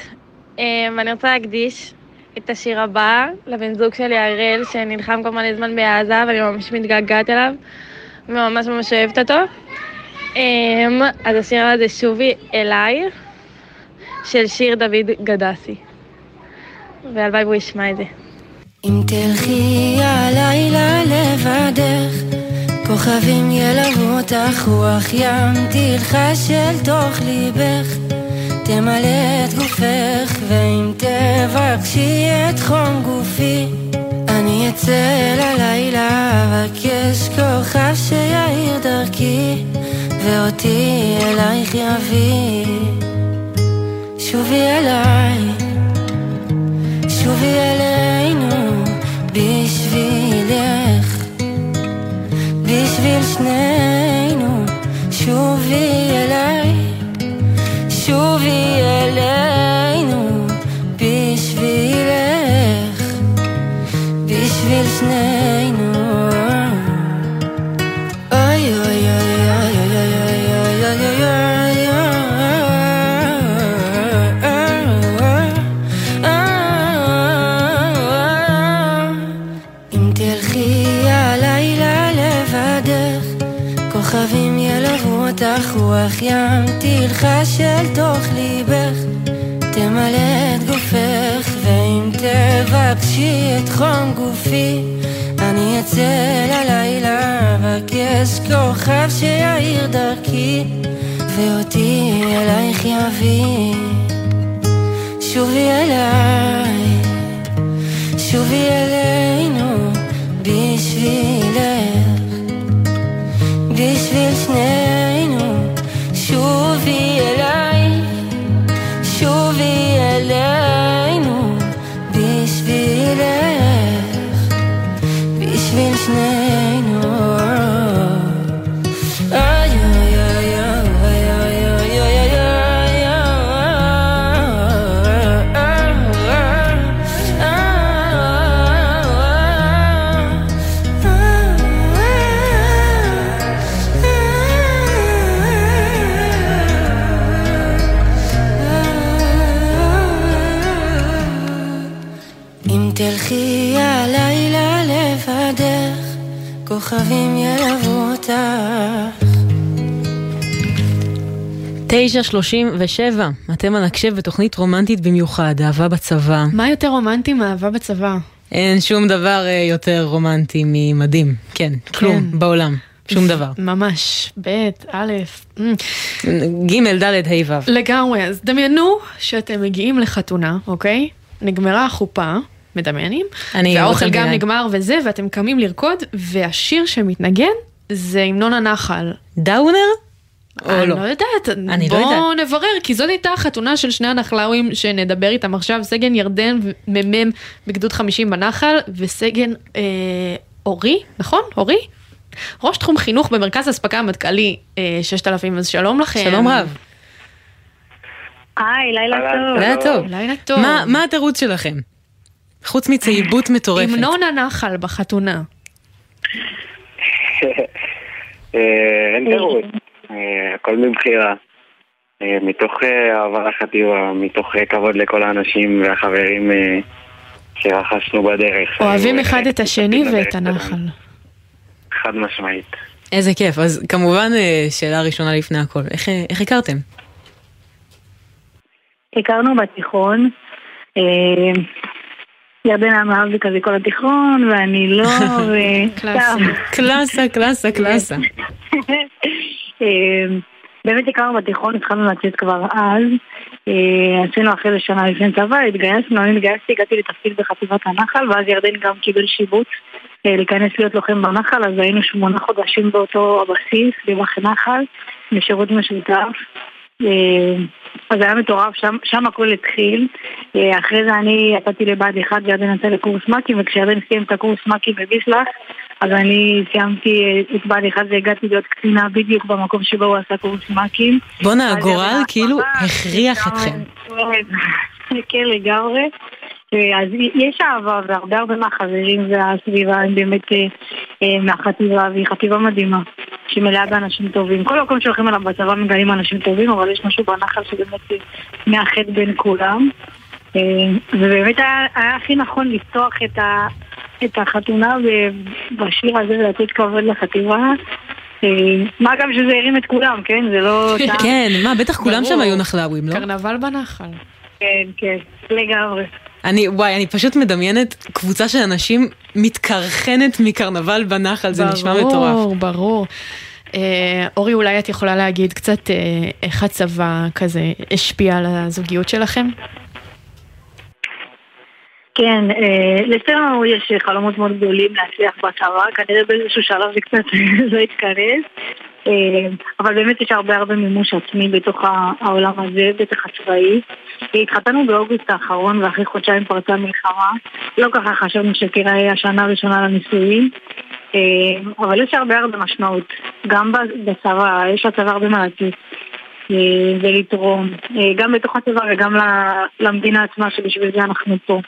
אמ, ואני רוצה להקדיש את השיר הבא לבן זוג שלי הראל, שנלחם כבר מלא זמן בעזה, ואני ממש מתגעגעת אליו, וממש ממש אוהבת אותו. אמ, אז השיר הזה שובי אליי, של שיר דוד גדסי. והלוואי והוא ישמע את זה. אם תלכי הלילה לבדך, כוכבים ילוו אותך, רוח ים תלחש אל תוך ליבך, תמלא את גופך, ואם תבקשי את חום גופי, אני אצא ללילה, אבקש כוכב שיאיר דרכי, ואותי אלייך יביא. שובי אליי, שובי אלינו, שנינו שובי אליי, שובי אלינו בשבילך, בשביל שנינו אל תוך ליבך, תמלא את גופך, ואם תבקשי את חום גופי, אני אצא ללילה, אבקש כוכב שיאיר דרכי, ואותי אלייך יביא. שובי אליי, שובי אלינו, בשבילך, בשביל שנינו, כוכבים ילוו אותך. 9.37, אתם על הקשב בתוכנית רומנטית במיוחד, אהבה בצבא. מה יותר רומנטי מאהבה בצבא? אין שום דבר אה, יותר רומנטי ממדים. כן, כלום בעולם. שום דבר. ממש, ב', א'. ג', ד', ה', ו'. לגמרי, אז דמיינו שאתם מגיעים לחתונה, אוקיי? נגמרה החופה, מדמיינים? אני והאוכל גם. נגמר וזה, ואתם קמים לרקוד, והשיר שמתנגן זה המנון הנחל. דאונר? או אני לא? לא יודעת, אני לא בואו יודעת. נברר, כי זאת הייתה החתונה של שני הנחלאווים שנדבר איתם עכשיו, סגן ירדן מ"מ בגדוד 50 בנחל, וסגן אה, אורי, נכון? אורי? ראש תחום חינוך במרכז אספקה המטכ"לי אה, 6000, אז שלום לכם. שלום רב. היי, לילה טוב. לילה טוב. לילה טוב. מה- מה התירוץ שלכם? חוץ מצעיבות מטורפת. המנון הנחל בחתונה. <laughs> אה, אין תירוץ, אה, הכל מבחירה. אה, מתוך אה, אהבה לחטיבה, מתוך כבוד לכל האנשים והחברים שרכשנו בדרך. אוהבים אחד את השני ואת הנחל. חד משמעית. איזה כיף. אז כמובן, שאלה ראשונה לפני הכל. איך, איך הכרתם? הכרנו בתיכון. ירדן אמר לי כזה כל התיכון, ואני לא, <laughs> וסתם. קלאסה, קלאסה, קלאסה. <laughs> אה, באמת הכרנו בתיכון, התחלנו לצאת כבר אז. אה, עשינו אחרי זה שנה לפני צבא, התגייסנו, אני התגייסתי, הגעתי לתפקיד בחטיבת הנחל, ואז ירדן גם קיבל שיבוץ אה, להיכנס להיות לוחם בנחל, אז היינו שמונה חודשים באותו הבסיס, במח נחל, בשירות משותף. אה, אז היה מטורף, שם, שם הכל התחיל. אה, אחרי זה אני יצאתי לבה"ד 1 וירדן יצא לקורס מ"כים, וכשירדן סיים את הקורס מ"כים בביסלח, אז אני סיימתי את בה"ד 1 והגעתי להיות קצינה בדיוק במקום שבו הוא עשה קורס מ"כים. בואנה, הגורל כאילו הכריח. אתכם. <laughs> כן, לגמרי. אה, אז יש אהבה והרבה הרבה מהחברים והסביבה הם באמת אה, אה, מהחטיבה, והיא חטיבה מדהימה, שמלאה באנשים טובים. כל מקום שהולכים אליו בצבא מגלים אנשים טובים, אבל יש משהו בנחל שבאמת מאחד בין כולם. ובאמת היה, היה הכי נכון לפתוח את, ה, את החתונה בשיר הזה ולתת כבוד לחטיבה. מה גם שזה הרים את כולם, כן? זה לא... <laughs> כן, מה, בטח כולם שם. היו נחלאווים, לא? קרנבל בנחל. כן, כן, לגמרי. אני, וואי, אני פשוט מדמיינת קבוצה של אנשים מתקרחנת מקרנבל בנחל, זה נשמע מטורף. ברור, ברור. אה, אורי, אולי את יכולה להגיד קצת אה, איך הצבא כזה השפיע על הזוגיות שלכם? כן, אה, יש חלומות מאוד גדולים להצליח בצבא, כנראה באיזשהו שלב זה קצת <laughs> לא יתכנס, אה, אבל באמת יש הרבה הרבה מימוש עצמי בתוך העולם הזה, בטח הצבאי. אה, התחתנו באוגוסט האחרון ואחרי חודשיים פרצה מלחמה, לא ככה חשבנו שתראה השנה הראשונה לנישואים, אה, אבל יש הרבה הרבה משמעות, גם בצבא, יש לצבא הרבה מה לתת. אה, ולתרום, אה, גם בתוך הצבא וגם למדינה עצמה שבשביל זה אנחנו פה.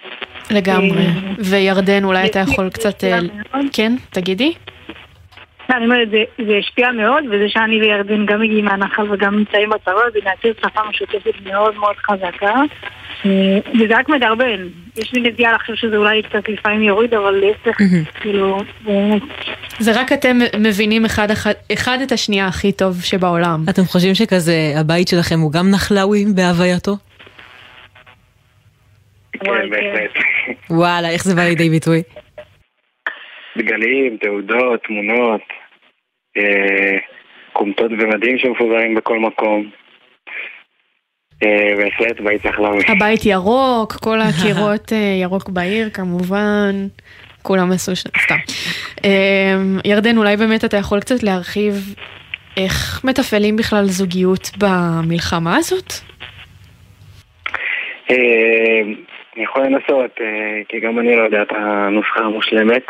לגמרי. אה, וירדן, אולי אתה יכול קצת... אה. כן, תגידי. אני אומרת, זה, זה השפיע מאוד, וזה שאני וירדן גם מגיעים מהנחל וגם נמצאים בצבא, זה מייצר שפה משותפת מאוד מאוד חזקה. אה, וזה רק מדרבן. יש לי נטייה לחשוב שזה אולי קצת לפעמים יוריד, אבל להפך, כאילו, באמת. זה רק אתם מבינים אחד, אחד, אחד את השנייה הכי טוב שבעולם. אתם חושבים שכזה הבית שלכם הוא גם נחלאווי בהווייתו? כן, בהחלט. וואלה, איך זה בא לידי ביטוי? דגלים, תעודות, תמונות, כומתות ומדים שמפוזרים בכל מקום. אה, בהחלט בית נחלאוי. הבית ירוק, כל הקירות אה, ירוק בעיר כמובן, כולם עשו ש... סתם. אה, ירדן, אולי באמת אתה יכול קצת להרחיב איך מתפעלים בכלל זוגיות במלחמה הזאת? אה, אני יכול לנסות, אה, כי גם אני לא יודע את הנוסחה המושלמת.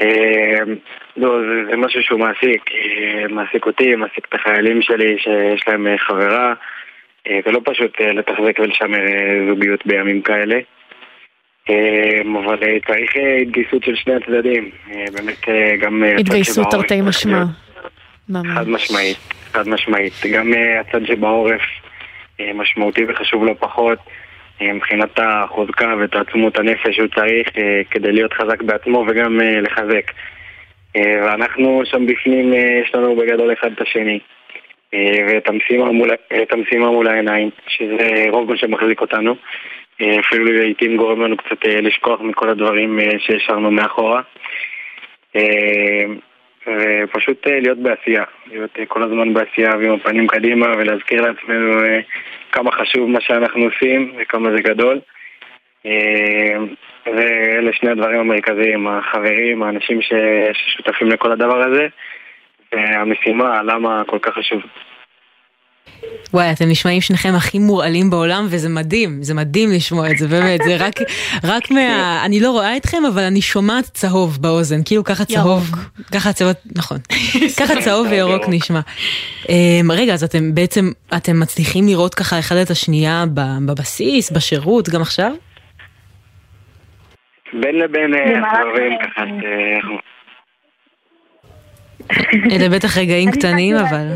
אה, לא, זה, זה משהו שהוא מעסיק, אה, מעסיק אותי, מעסיק את החיילים שלי שיש להם אה, חברה, אה, ולא פשוט לתחזק ולשמר זוגיות בימים כאלה. אה, אבל צריך התגייסות של שני הצדדים, באמת גם... התגייסות תרתי משמע. ממש. חד משמעית, חד משמעית. גם הצד שבעורף משמעותי וחשוב לא פחות. אה, מבחינת החוזקה ותעצמות הנפש שהוא צריך אה, כדי להיות חזק בעצמו וגם אה, לחזק. ואנחנו שם בפנים, יש לנו בגדול אחד את השני. ואת המשימה מול, המשימה מול העיניים, שזה רוב מה שמחזיק אותנו. אפילו לעיתים גורם לנו קצת לשכוח מכל הדברים שהשארנו מאחורה. ופשוט אה, להיות בעשייה, להיות אה, כל הזמן בעשייה ועם הפנים קדימה ולהזכיר לעצמנו אה, כמה חשוב מה שאנחנו עושים וכמה זה גדול. ואלה שני הדברים המרכזיים, החברים, האנשים ששותפים לכל הדבר הזה והמשימה, למה כל כך חשוב. וואי, אתם נשמעים שניכם הכי מורעלים בעולם, וזה מדהים, זה מדהים לשמוע את זה, באמת, זה רק, רק מה... אני לא רואה אתכם, אבל אני שומעת צהוב באוזן, כאילו ככה צהוב, ככה צהוב, נכון, <laughs> ככה צהוב וירוק נשמע. אמ, רגע, אז אתם בעצם, אתם מצליחים לראות ככה אחד את השנייה ב- בבסיס, בשירות, גם עכשיו? בין לבין אה, הסבבים אה, ככה, שאנחנו- אלה בטח רגעים קטנים, אבל...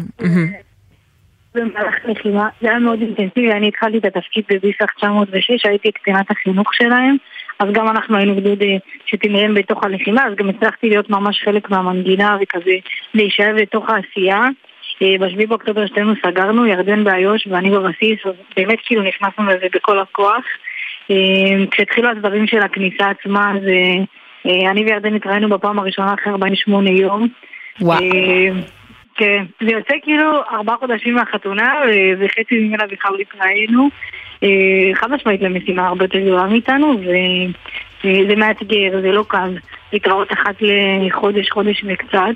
במהלך לחימה, זה היה מאוד אינטנסיבי, אני התחלתי את התפקיד בביסח 906, הייתי קצינת החינוך שלהם, אז גם אנחנו היינו גדוד אה, שתמרן בתוך הלחימה, אז גם הצלחתי להיות ממש חלק מהמנגינה וכזה להישאר בתוך העשייה. אה, בשביעי באוקטובר שתינו סגרנו, ירדן באיו"ש ואני בבסיס, אז באמת כאילו נכנסנו לזה בכל הכוח. אה, כשהתחילו הסבבים של הכניסה עצמה, אז אני וירדן התראינו בפעם הראשונה אחרי 48 יום. וואו. אה, כן, זה יוצא כאילו ארבעה חודשים מהחתונה, וחצי ממנה בכלל לא התראינו. אה, חד משמעית למשימה הרבה יותר גדולה מאיתנו, וזה מאתגר, זה לא קל. להתראות אחת לחודש, חודש וקצת.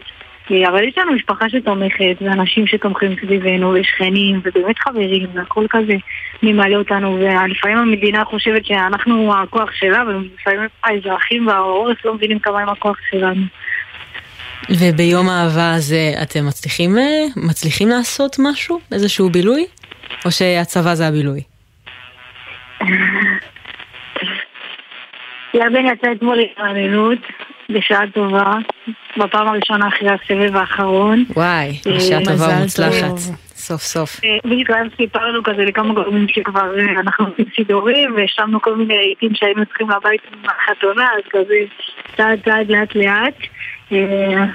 אה, אבל יש לנו משפחה שתומכת, ואנשים שתומכים סביבנו, ושכנים, ובאמת חברים, והכל כזה ממלא אותנו, ולפעמים המדינה חושבת שאנחנו הכוח שלה, ולפעמים האזרחים והעורף לא מבינים כמה הם הכוח שלנו. וביום האהבה הזה אתם מצליחים, אה, מצליחים לעשות משהו? איזשהו בילוי? או שהצבא זה הבילוי? ירדן יצא אתמול להתרעננות, בשעה טובה, בפעם הראשונה אחרי הסבב האחרון. וואי, אה, בשעה טובה מזל ומוצלחת. סוף סוף. אה, בדיוק אז סיפרנו כזה לכמה גורמים שכבר אה, אנחנו עושים סידורים והשלמנו כל מיני רהיטים שהיינו צריכים לבית מהחתונה, אז כזה צעד צעד לאט לאט.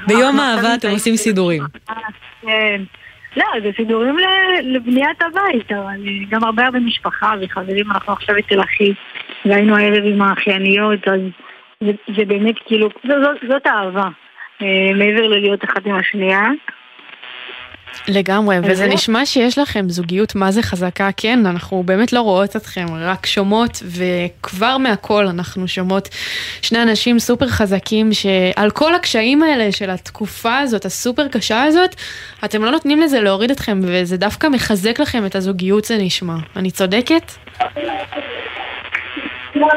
ביום עכשיו אתם עושים סידורים. כן. לא, זה סידורים לבניית הבית, אבל אה, גם הרבה הרבה משפחה וחברים, אנחנו עכשיו אצל אחי, והיינו הערב עם האחייניות, אז זה, באמת כאילו, זאת אהבה, אה, מעבר ללהיות אחת עם השנייה. לגמרי, וזה. נשמע שיש לכם זוגיות מה זה חזקה, כן, אנחנו באמת לא רואות אתכם, רק שומעות, וכבר מהכל אנחנו שומעות שני אנשים סופר חזקים, שעל כל הקשיים האלה של התקופה הזאת, הסופר קשה הזאת, אתם לא נותנים לזה להוריד אתכם, וזה דווקא מחזק לכם את הזוגיות, זה נשמע. אני צודקת?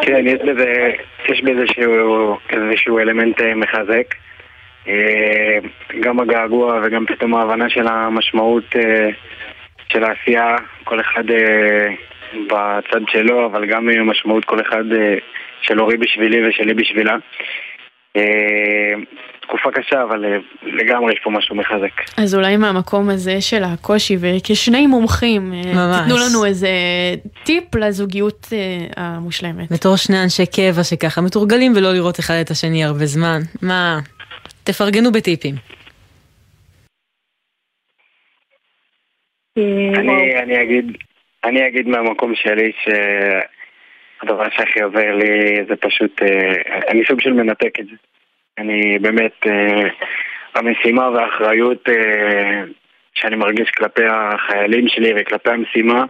כן, יש בזה, יש בזה איזשהו, איזשהו אלמנט אה, מחזק. אה, גם הגעגוע וגם פתאום ההבנה של המשמעות אה, של העשייה, כל אחד אה, בצד שלו, אבל גם עם המשמעות כל אחד של אורי בשבילי ושלי בשבילה. תקופה קשה, אבל לגמרי יש פה משהו מחזק. אז אולי מהמקום הזה של הקושי, וכשני מומחים, ממש. תיתנו לנו איזה טיפ לזוגיות המושלמת. בתור שני אנשי קבע שככה מתורגלים ולא לראות אחד את השני הרבה זמן. מה? תפרגנו בטיפים. אני, אני אגיד, אני אגיד מהמקום שלי שהדבר שהכי עוזר לי זה פשוט, אה, אני סוג של מנתק את זה. אני באמת, אה, המשימה והאחריות אה, שאני מרגיש כלפי החיילים שלי וכלפי המשימה,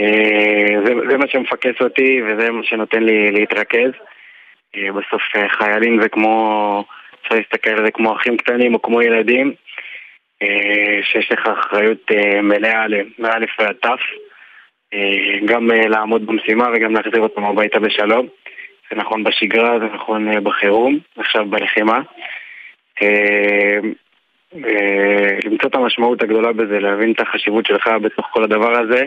אה, זה, זה מה שמפקס אותי וזה מה שנותן לי להתרכז. אה, בסוף אה, חיילים זה כמו, אפשר להסתכל על זה כמו אחים קטנים או כמו ילדים. אה, שיש לך אחריות אה, מלאה מאלף ועד. אה, גם אה, לעמוד במשימה וגם להחזיר אותם הביתה בשלום. זה נכון בשגרה, זה נכון בחירום, עכשיו בלחימה. למצוא את המשמעות הגדולה בזה, להבין את החשיבות שלך בתוך כל הדבר הזה.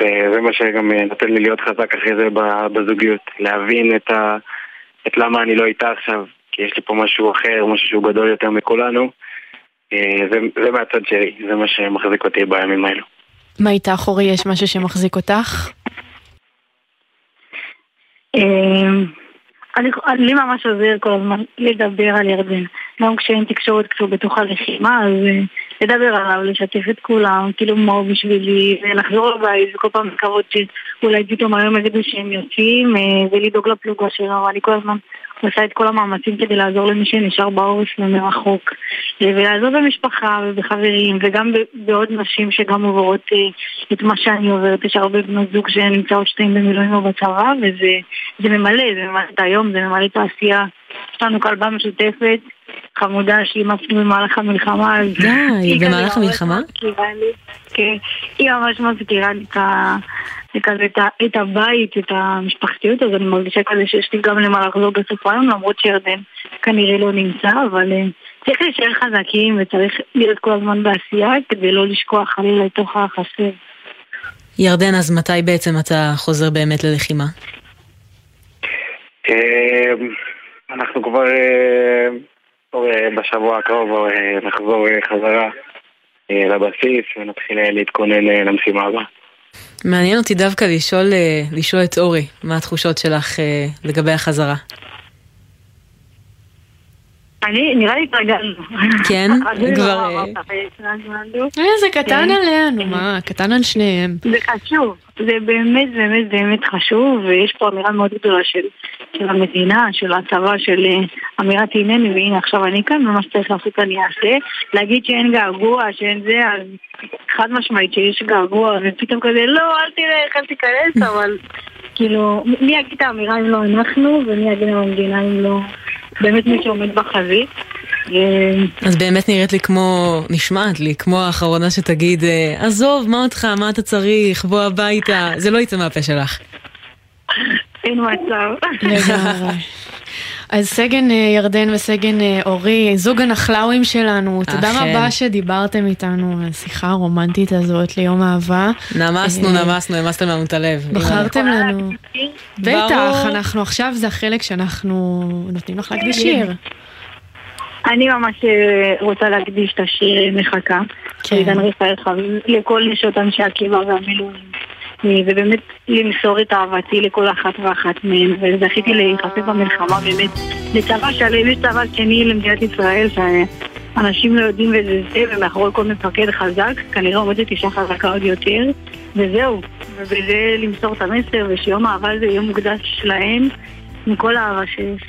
וזה מה שגם נותן לי להיות חזק אחרי זה בזוגיות. להבין את, ה, את למה אני לא איתה עכשיו, כי יש לי פה משהו אחר, משהו שהוא גדול יותר מכולנו. אה, זה, זה מהצד שלי, זה מה שמחזיק אותי בימים האלו. מה איתך, אורי, יש משהו שמחזיק אותך? אמ, אני, לי ממש עוזר כל הזמן לדבר על ירדן. גם כשאין תקשורת כשהוא בתוך הלחימה, אז אה, לדבר עליו, לשתף את כולם, כאילו מה הוא בשבילי, ולחזור לבית, וכל פעם לקוות שאולי פתאום היום יגידו שהם יוצאים, אה, ולדאוג לפלוגה שלו, ואני כל הזמן עושה את כל המאמצים כדי לעזור למי שנשאר בעורף ומרחוק. אה, ולעזור במשפחה ובחברים, וגם בעוד נשים שגם עוברות אה, את מה שאני עוברת. יש הרבה בנות זוג שנמצאות שתיים במילואים או בצבא, וזה זה ממלא, זה ממלא את היום, זה ממלא את העשייה. יש לנו כלבה משותפת, חמודה שאימצנו במהלך המלחמה. די, במהלך המלחמה? לי, כן, היא ממש מזכירה לי את ה... כזה את, הבית, את המשפחתיות, אז אני מרגישה כזה שיש לי גם למה לחזור בסוף היום, למרות שירדן כנראה לא נמצא, אבל אה, צריך להישאר חזקים וצריך להיות כל הזמן בעשייה כדי לא לשכוח חלילה לתוך החסר. ירדן, אז מתי בעצם אתה חוזר באמת ללחימה? אה, אנחנו כבר אה, בשבוע הקרוב אה, נחזור אה, חזרה אה, לבסיס ונתחיל להתכונן למשימה הבאה. מעניין אותי דווקא לשאול, לשאול את אורי, מה התחושות שלך לגבי החזרה. אני, נראה לי התרגלנו. כן? <laughs> כבר, לא אה. אה, זה קטן כן. עלינו, מה? קטן על שניהם. זה חשוב, זה באמת באמת באמת חשוב, ויש פה אמירה מאוד גדולה של של המדינה, של הצבא, של אה, אמירת הנני, והנה עכשיו אני כאן, ומה שצריך לעשות אני אעשה. להגיד שאין געגוע, שאין זה, אז חד משמעית שיש געגוע, ופתאום כזה, לא, אל תלך, אל תיכנס, <laughs> אבל כאילו, מי יגיד את האמירה אם לא אנחנו, ומי יגיד על המדינה אם לא באמת מי שעומד בחזית. אה, אז באמת נראית לי כמו, נשמעת לי, כמו האחרונה שתגיד, אה, עזוב, מה אותך, מה אתה צריך, בוא הביתה, זה לא יצא מהפה שלך. אין מצב. לגמרי. <laughs> אז סגן אה, ירדן וסגן אה, אורי, זוג הנחלאווים שלנו, תודה אכן. רבה שדיברתם איתנו על השיחה הרומנטית הזאת ליום אהבה. נמסנו, אה, נמסנו, המסתם לנו את הלב. בחרתם לנו. בטח. אנחנו עכשיו זה החלק שאנחנו נותנים לך להקדיש שיר. אני ממש רוצה להקדיש את השיר מחכה. כן. לכל נשות אנשי הקבע והמילואים. אה, ובאמת למסור את אהבתי לכל אחת ואחת מהן, וזכיתי להיחשף במלחמה באמת לצבא שלם, יש צבא שני למדינת ישראל, שאנשים לא יודעים וזה זה, ומאחורי כל מפקד חזק, כנראה עומדת אישה חזקה עוד יותר, וזהו, ובזה למסור את המסר, ושיום האהבה זה יום מוקדש להן, מכל האהבה שיש.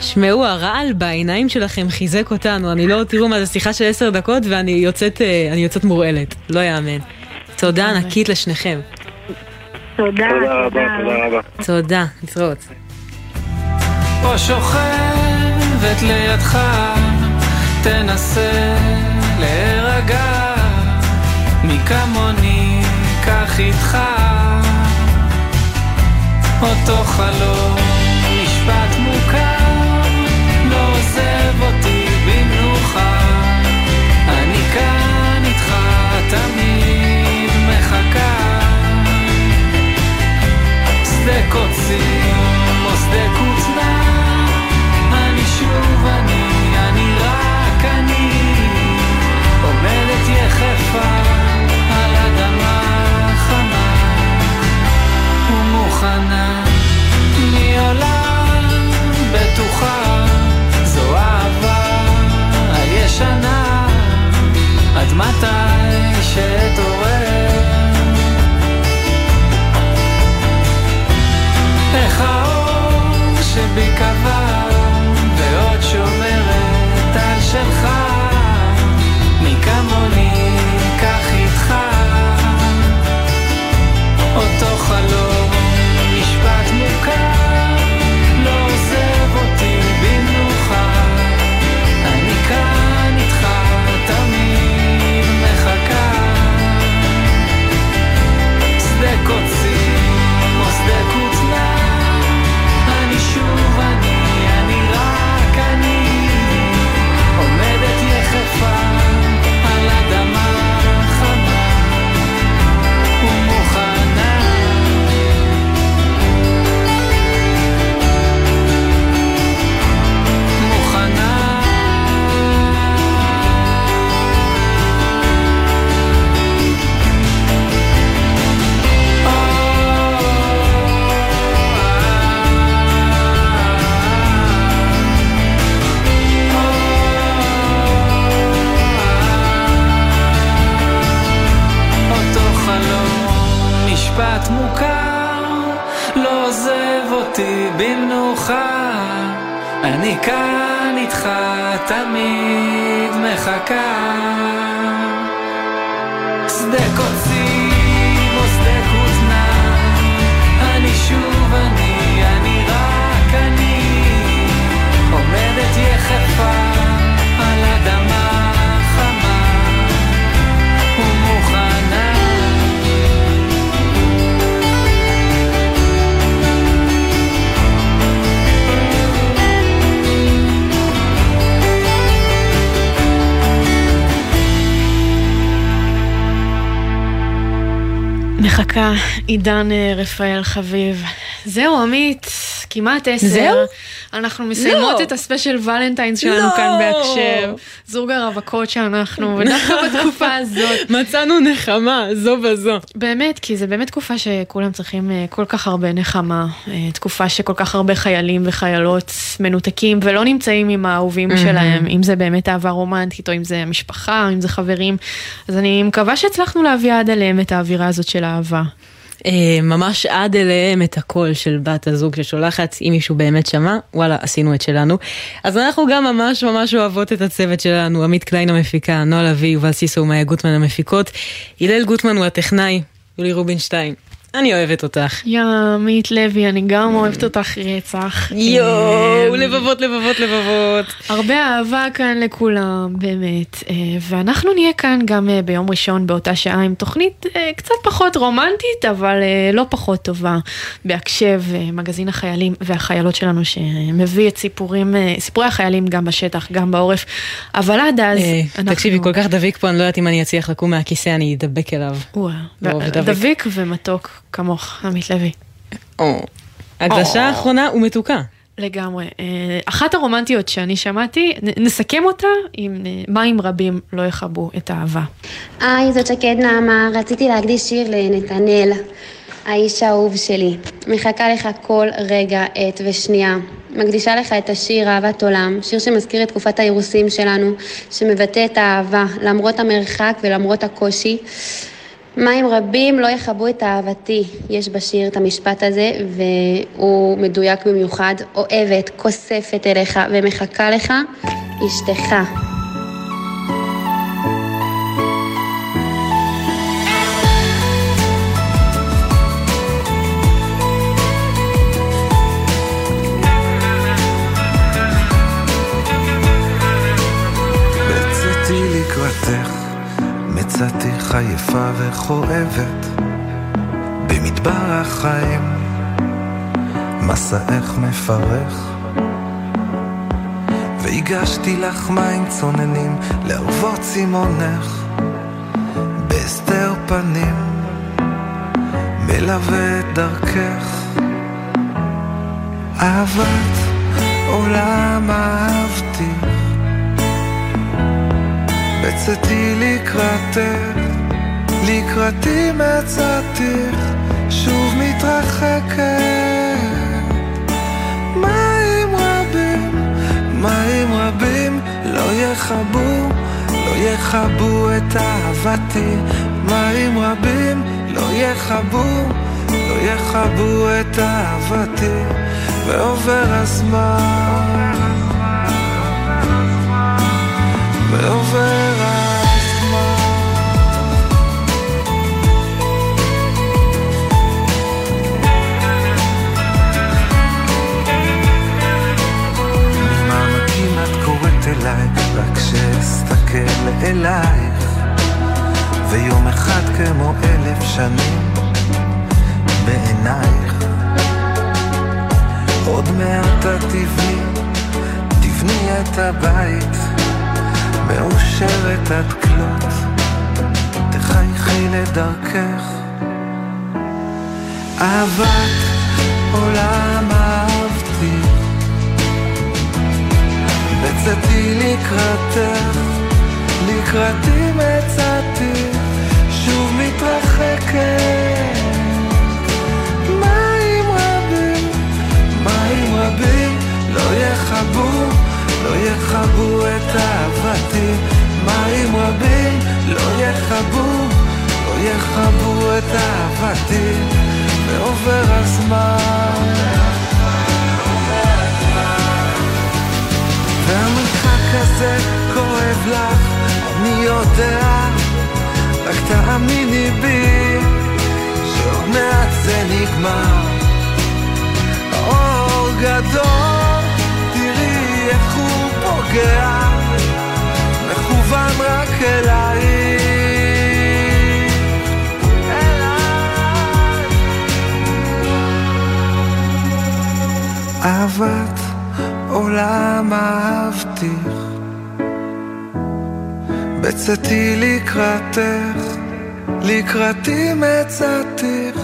שמעו, הרעל בעיניים שלכם חיזק אותנו. אני לא, תראו מה זה שיחה של עשר דקות ואני יוצאת, אה, אני יוצאת מורעלת. לא יאמן. תודה ענקית לשניכם. תודה, תודה רבה, תודה רבה. תודה, להתראות. או שוכבת לידך, תנסה להירגע, מי כמוני קח איתך, אותו חלום, שדה קוצים או שדה כותנה אני שוב אני, אני רק אני. עומדת יחפה על אדמה חמה ומוכנה. מעולם בטוחה זו אהבה הישנה. עד מתי שאתעורר האור שבי קבע ועוד שומרת על שלך. מי כמוני קח איתך. אותו חלום עידן אה, רפאל חביב. זהו, עמית, כמעט עשר. זהו? אנחנו מסיימות לא. את הספיישל ולנטיינס שלנו לא. כאן בהקשב. זוג הרווקות שאנחנו, <laughs> ודווקא בתקופה הזאת. מצאנו נחמה, זו בזו. באמת, כי זה באמת תקופה שכולם צריכים אה, כל כך הרבה נחמה. אה, תקופה שכל כך הרבה חיילים וחיילות מנותקים ולא נמצאים עם האהובים. שלהם, אם זה באמת אהבה רומנטית, או אם זה משפחה, או אם זה חברים. אז אני מקווה שהצלחנו להביא עד אליהם את האווירה הזאת של אהבה. אה, ממש עד אליהם את הקול של בת הזוג ששולחת, אם מישהו באמת שמע, וואלה, עשינו את שלנו. אז אנחנו גם ממש ממש אוהבות את הצוות שלנו, עמית קליין המפיקה, נועה לביא, יובל סיסו ומאיה גוטמן המפיקות, הלל גוטמן הוא הטכנאי, יולי רובינשטיין. אני אוהבת אותך. יא, עמית לוי, אני גם אוהבת אותך רצח. יואו, אמ, לבבות, לבבות, לבבות. הרבה אהבה כאן לכולם, באמת. אה, ואנחנו נהיה כאן גם אה, ביום ראשון באותה שעה עם תוכנית אה, קצת פחות רומנטית, אבל לא פחות טובה. בהקשב, מגזין החיילים והחיילות שלנו, שמביא את סיפורים, סיפורי החיילים גם בשטח, גם בעורף. אבל עד אז, אנחנו... תקשיבי, כל כך דביק פה, אני לא יודעת אם אני אצליח לקום מהכיסא, אני אדבק אליו. דביק. דביק ומתוק כמוך, עמית לוי. הקדשה האחרונה ומתוקה. לגמרי. אה, אחת הרומנטיות שאני שמעתי, נסכם אותה עם אה, מים רבים לא יכבו את האהבה. היי, זאת שקד נעמה, רציתי להקדיש שיר לנתנאל, האיש האהוב שלי. מחכה לך כל רגע, עת ושנייה. מקדישה לך את השיר אהבת עולם, שיר שמזכיר את תקופת האירוסים שלנו, שמבטא את האהבה, למרות המרחק ולמרות הקושי. מים רבים לא יכבו את אהבתי, יש בשיר את המשפט הזה, והוא מדויק במיוחד. אוהבת, כוספת אליך ומחכה לך, אשתך. יפה וכואבת, במדבר החיים, מסעך מפרך. והגשתי לך מים צוננים לערבות צימונך, בהסתר פנים, מלווה את דרכך. אהבת עולם אהבתי בצאתי לקראתך, לקראתי מצאתך, שוב מתרחקת. מים רבים, מים רבים, לא יכבו, לא יכבו את אהבתי. מים רבים, לא יכבו, לא יכבו את אהבתי. ועובר הזמן, ועובר הזמן. אליי, רק שאסתכל אלייך. ויום אחד כמו אלף שנים בעינייך. עוד מעט את תבני, תבני את הבית, מאושרת עד כלות, תחייכי לדרכך. אהבת עולם בצאתי לקראתך, לקראתי מצאתי, שוב מתרחקת. מים רבים, מים רבים, לא יכבו, לא יכבו את אהבתי. מים רבים, לא יכבו, לא יכבו את אהבתי. ועובר הזמן. והמרחק הזה כואב לך, אני יודע, רק תאמיני בי, שעוד מעט זה נגמר. האור גדול, תראי איך הוא פוגע, מכוון רק אליי. אהבת עולם אהבתיך, בצאתי לקראתך, לקראתי מצאתיך,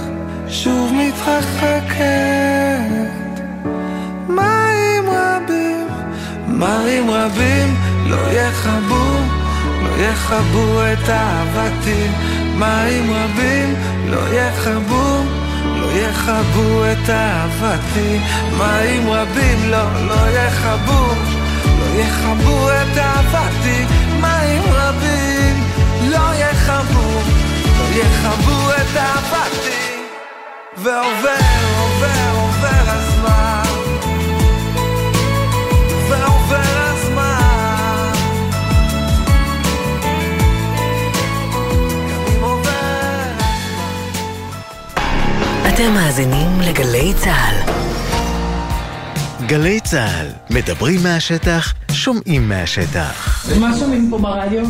שוב מתרחקת. מים רבים, מים רבים, לא יכבו, לא יכבו את אהבתי. מים רבים, לא יכבו, יכבו את אהבתי. מים רבים, לא, לא יכבו, לא יכבו את אהבתי. מים רבים, לא יכבו, לא יכבו את אהבתי. ועובר, עובר, עובר הזמן אתם מאזינים לגלי צה"ל. גלי צה"ל, מדברים מהשטח, שומעים מהשטח. מה שומעים פה ברדיו?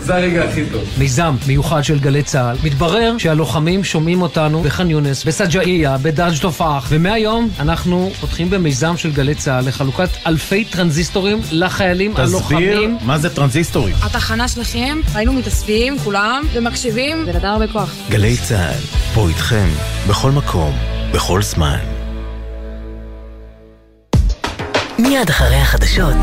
זה הרגע הכי טוב. מיזם מיוחד של גלי צה"ל. מתברר שהלוחמים שומעים אותנו בח'אן יונס, בסג'עייה, בדרג' תופאח, ומהיום אנחנו פותחים במיזם של גלי צה"ל לחלוקת אלפי טרנזיסטורים לחיילים הלוחמים. מה זה טרנזיסטורים? התחנה שלכם, היינו מתאספים כולם ומקשיבים, זה נתן הרבה כוח. גלי צה"ל, פה איתכם, בכל מקום, בכל זמן. מיד אחרי החדשות,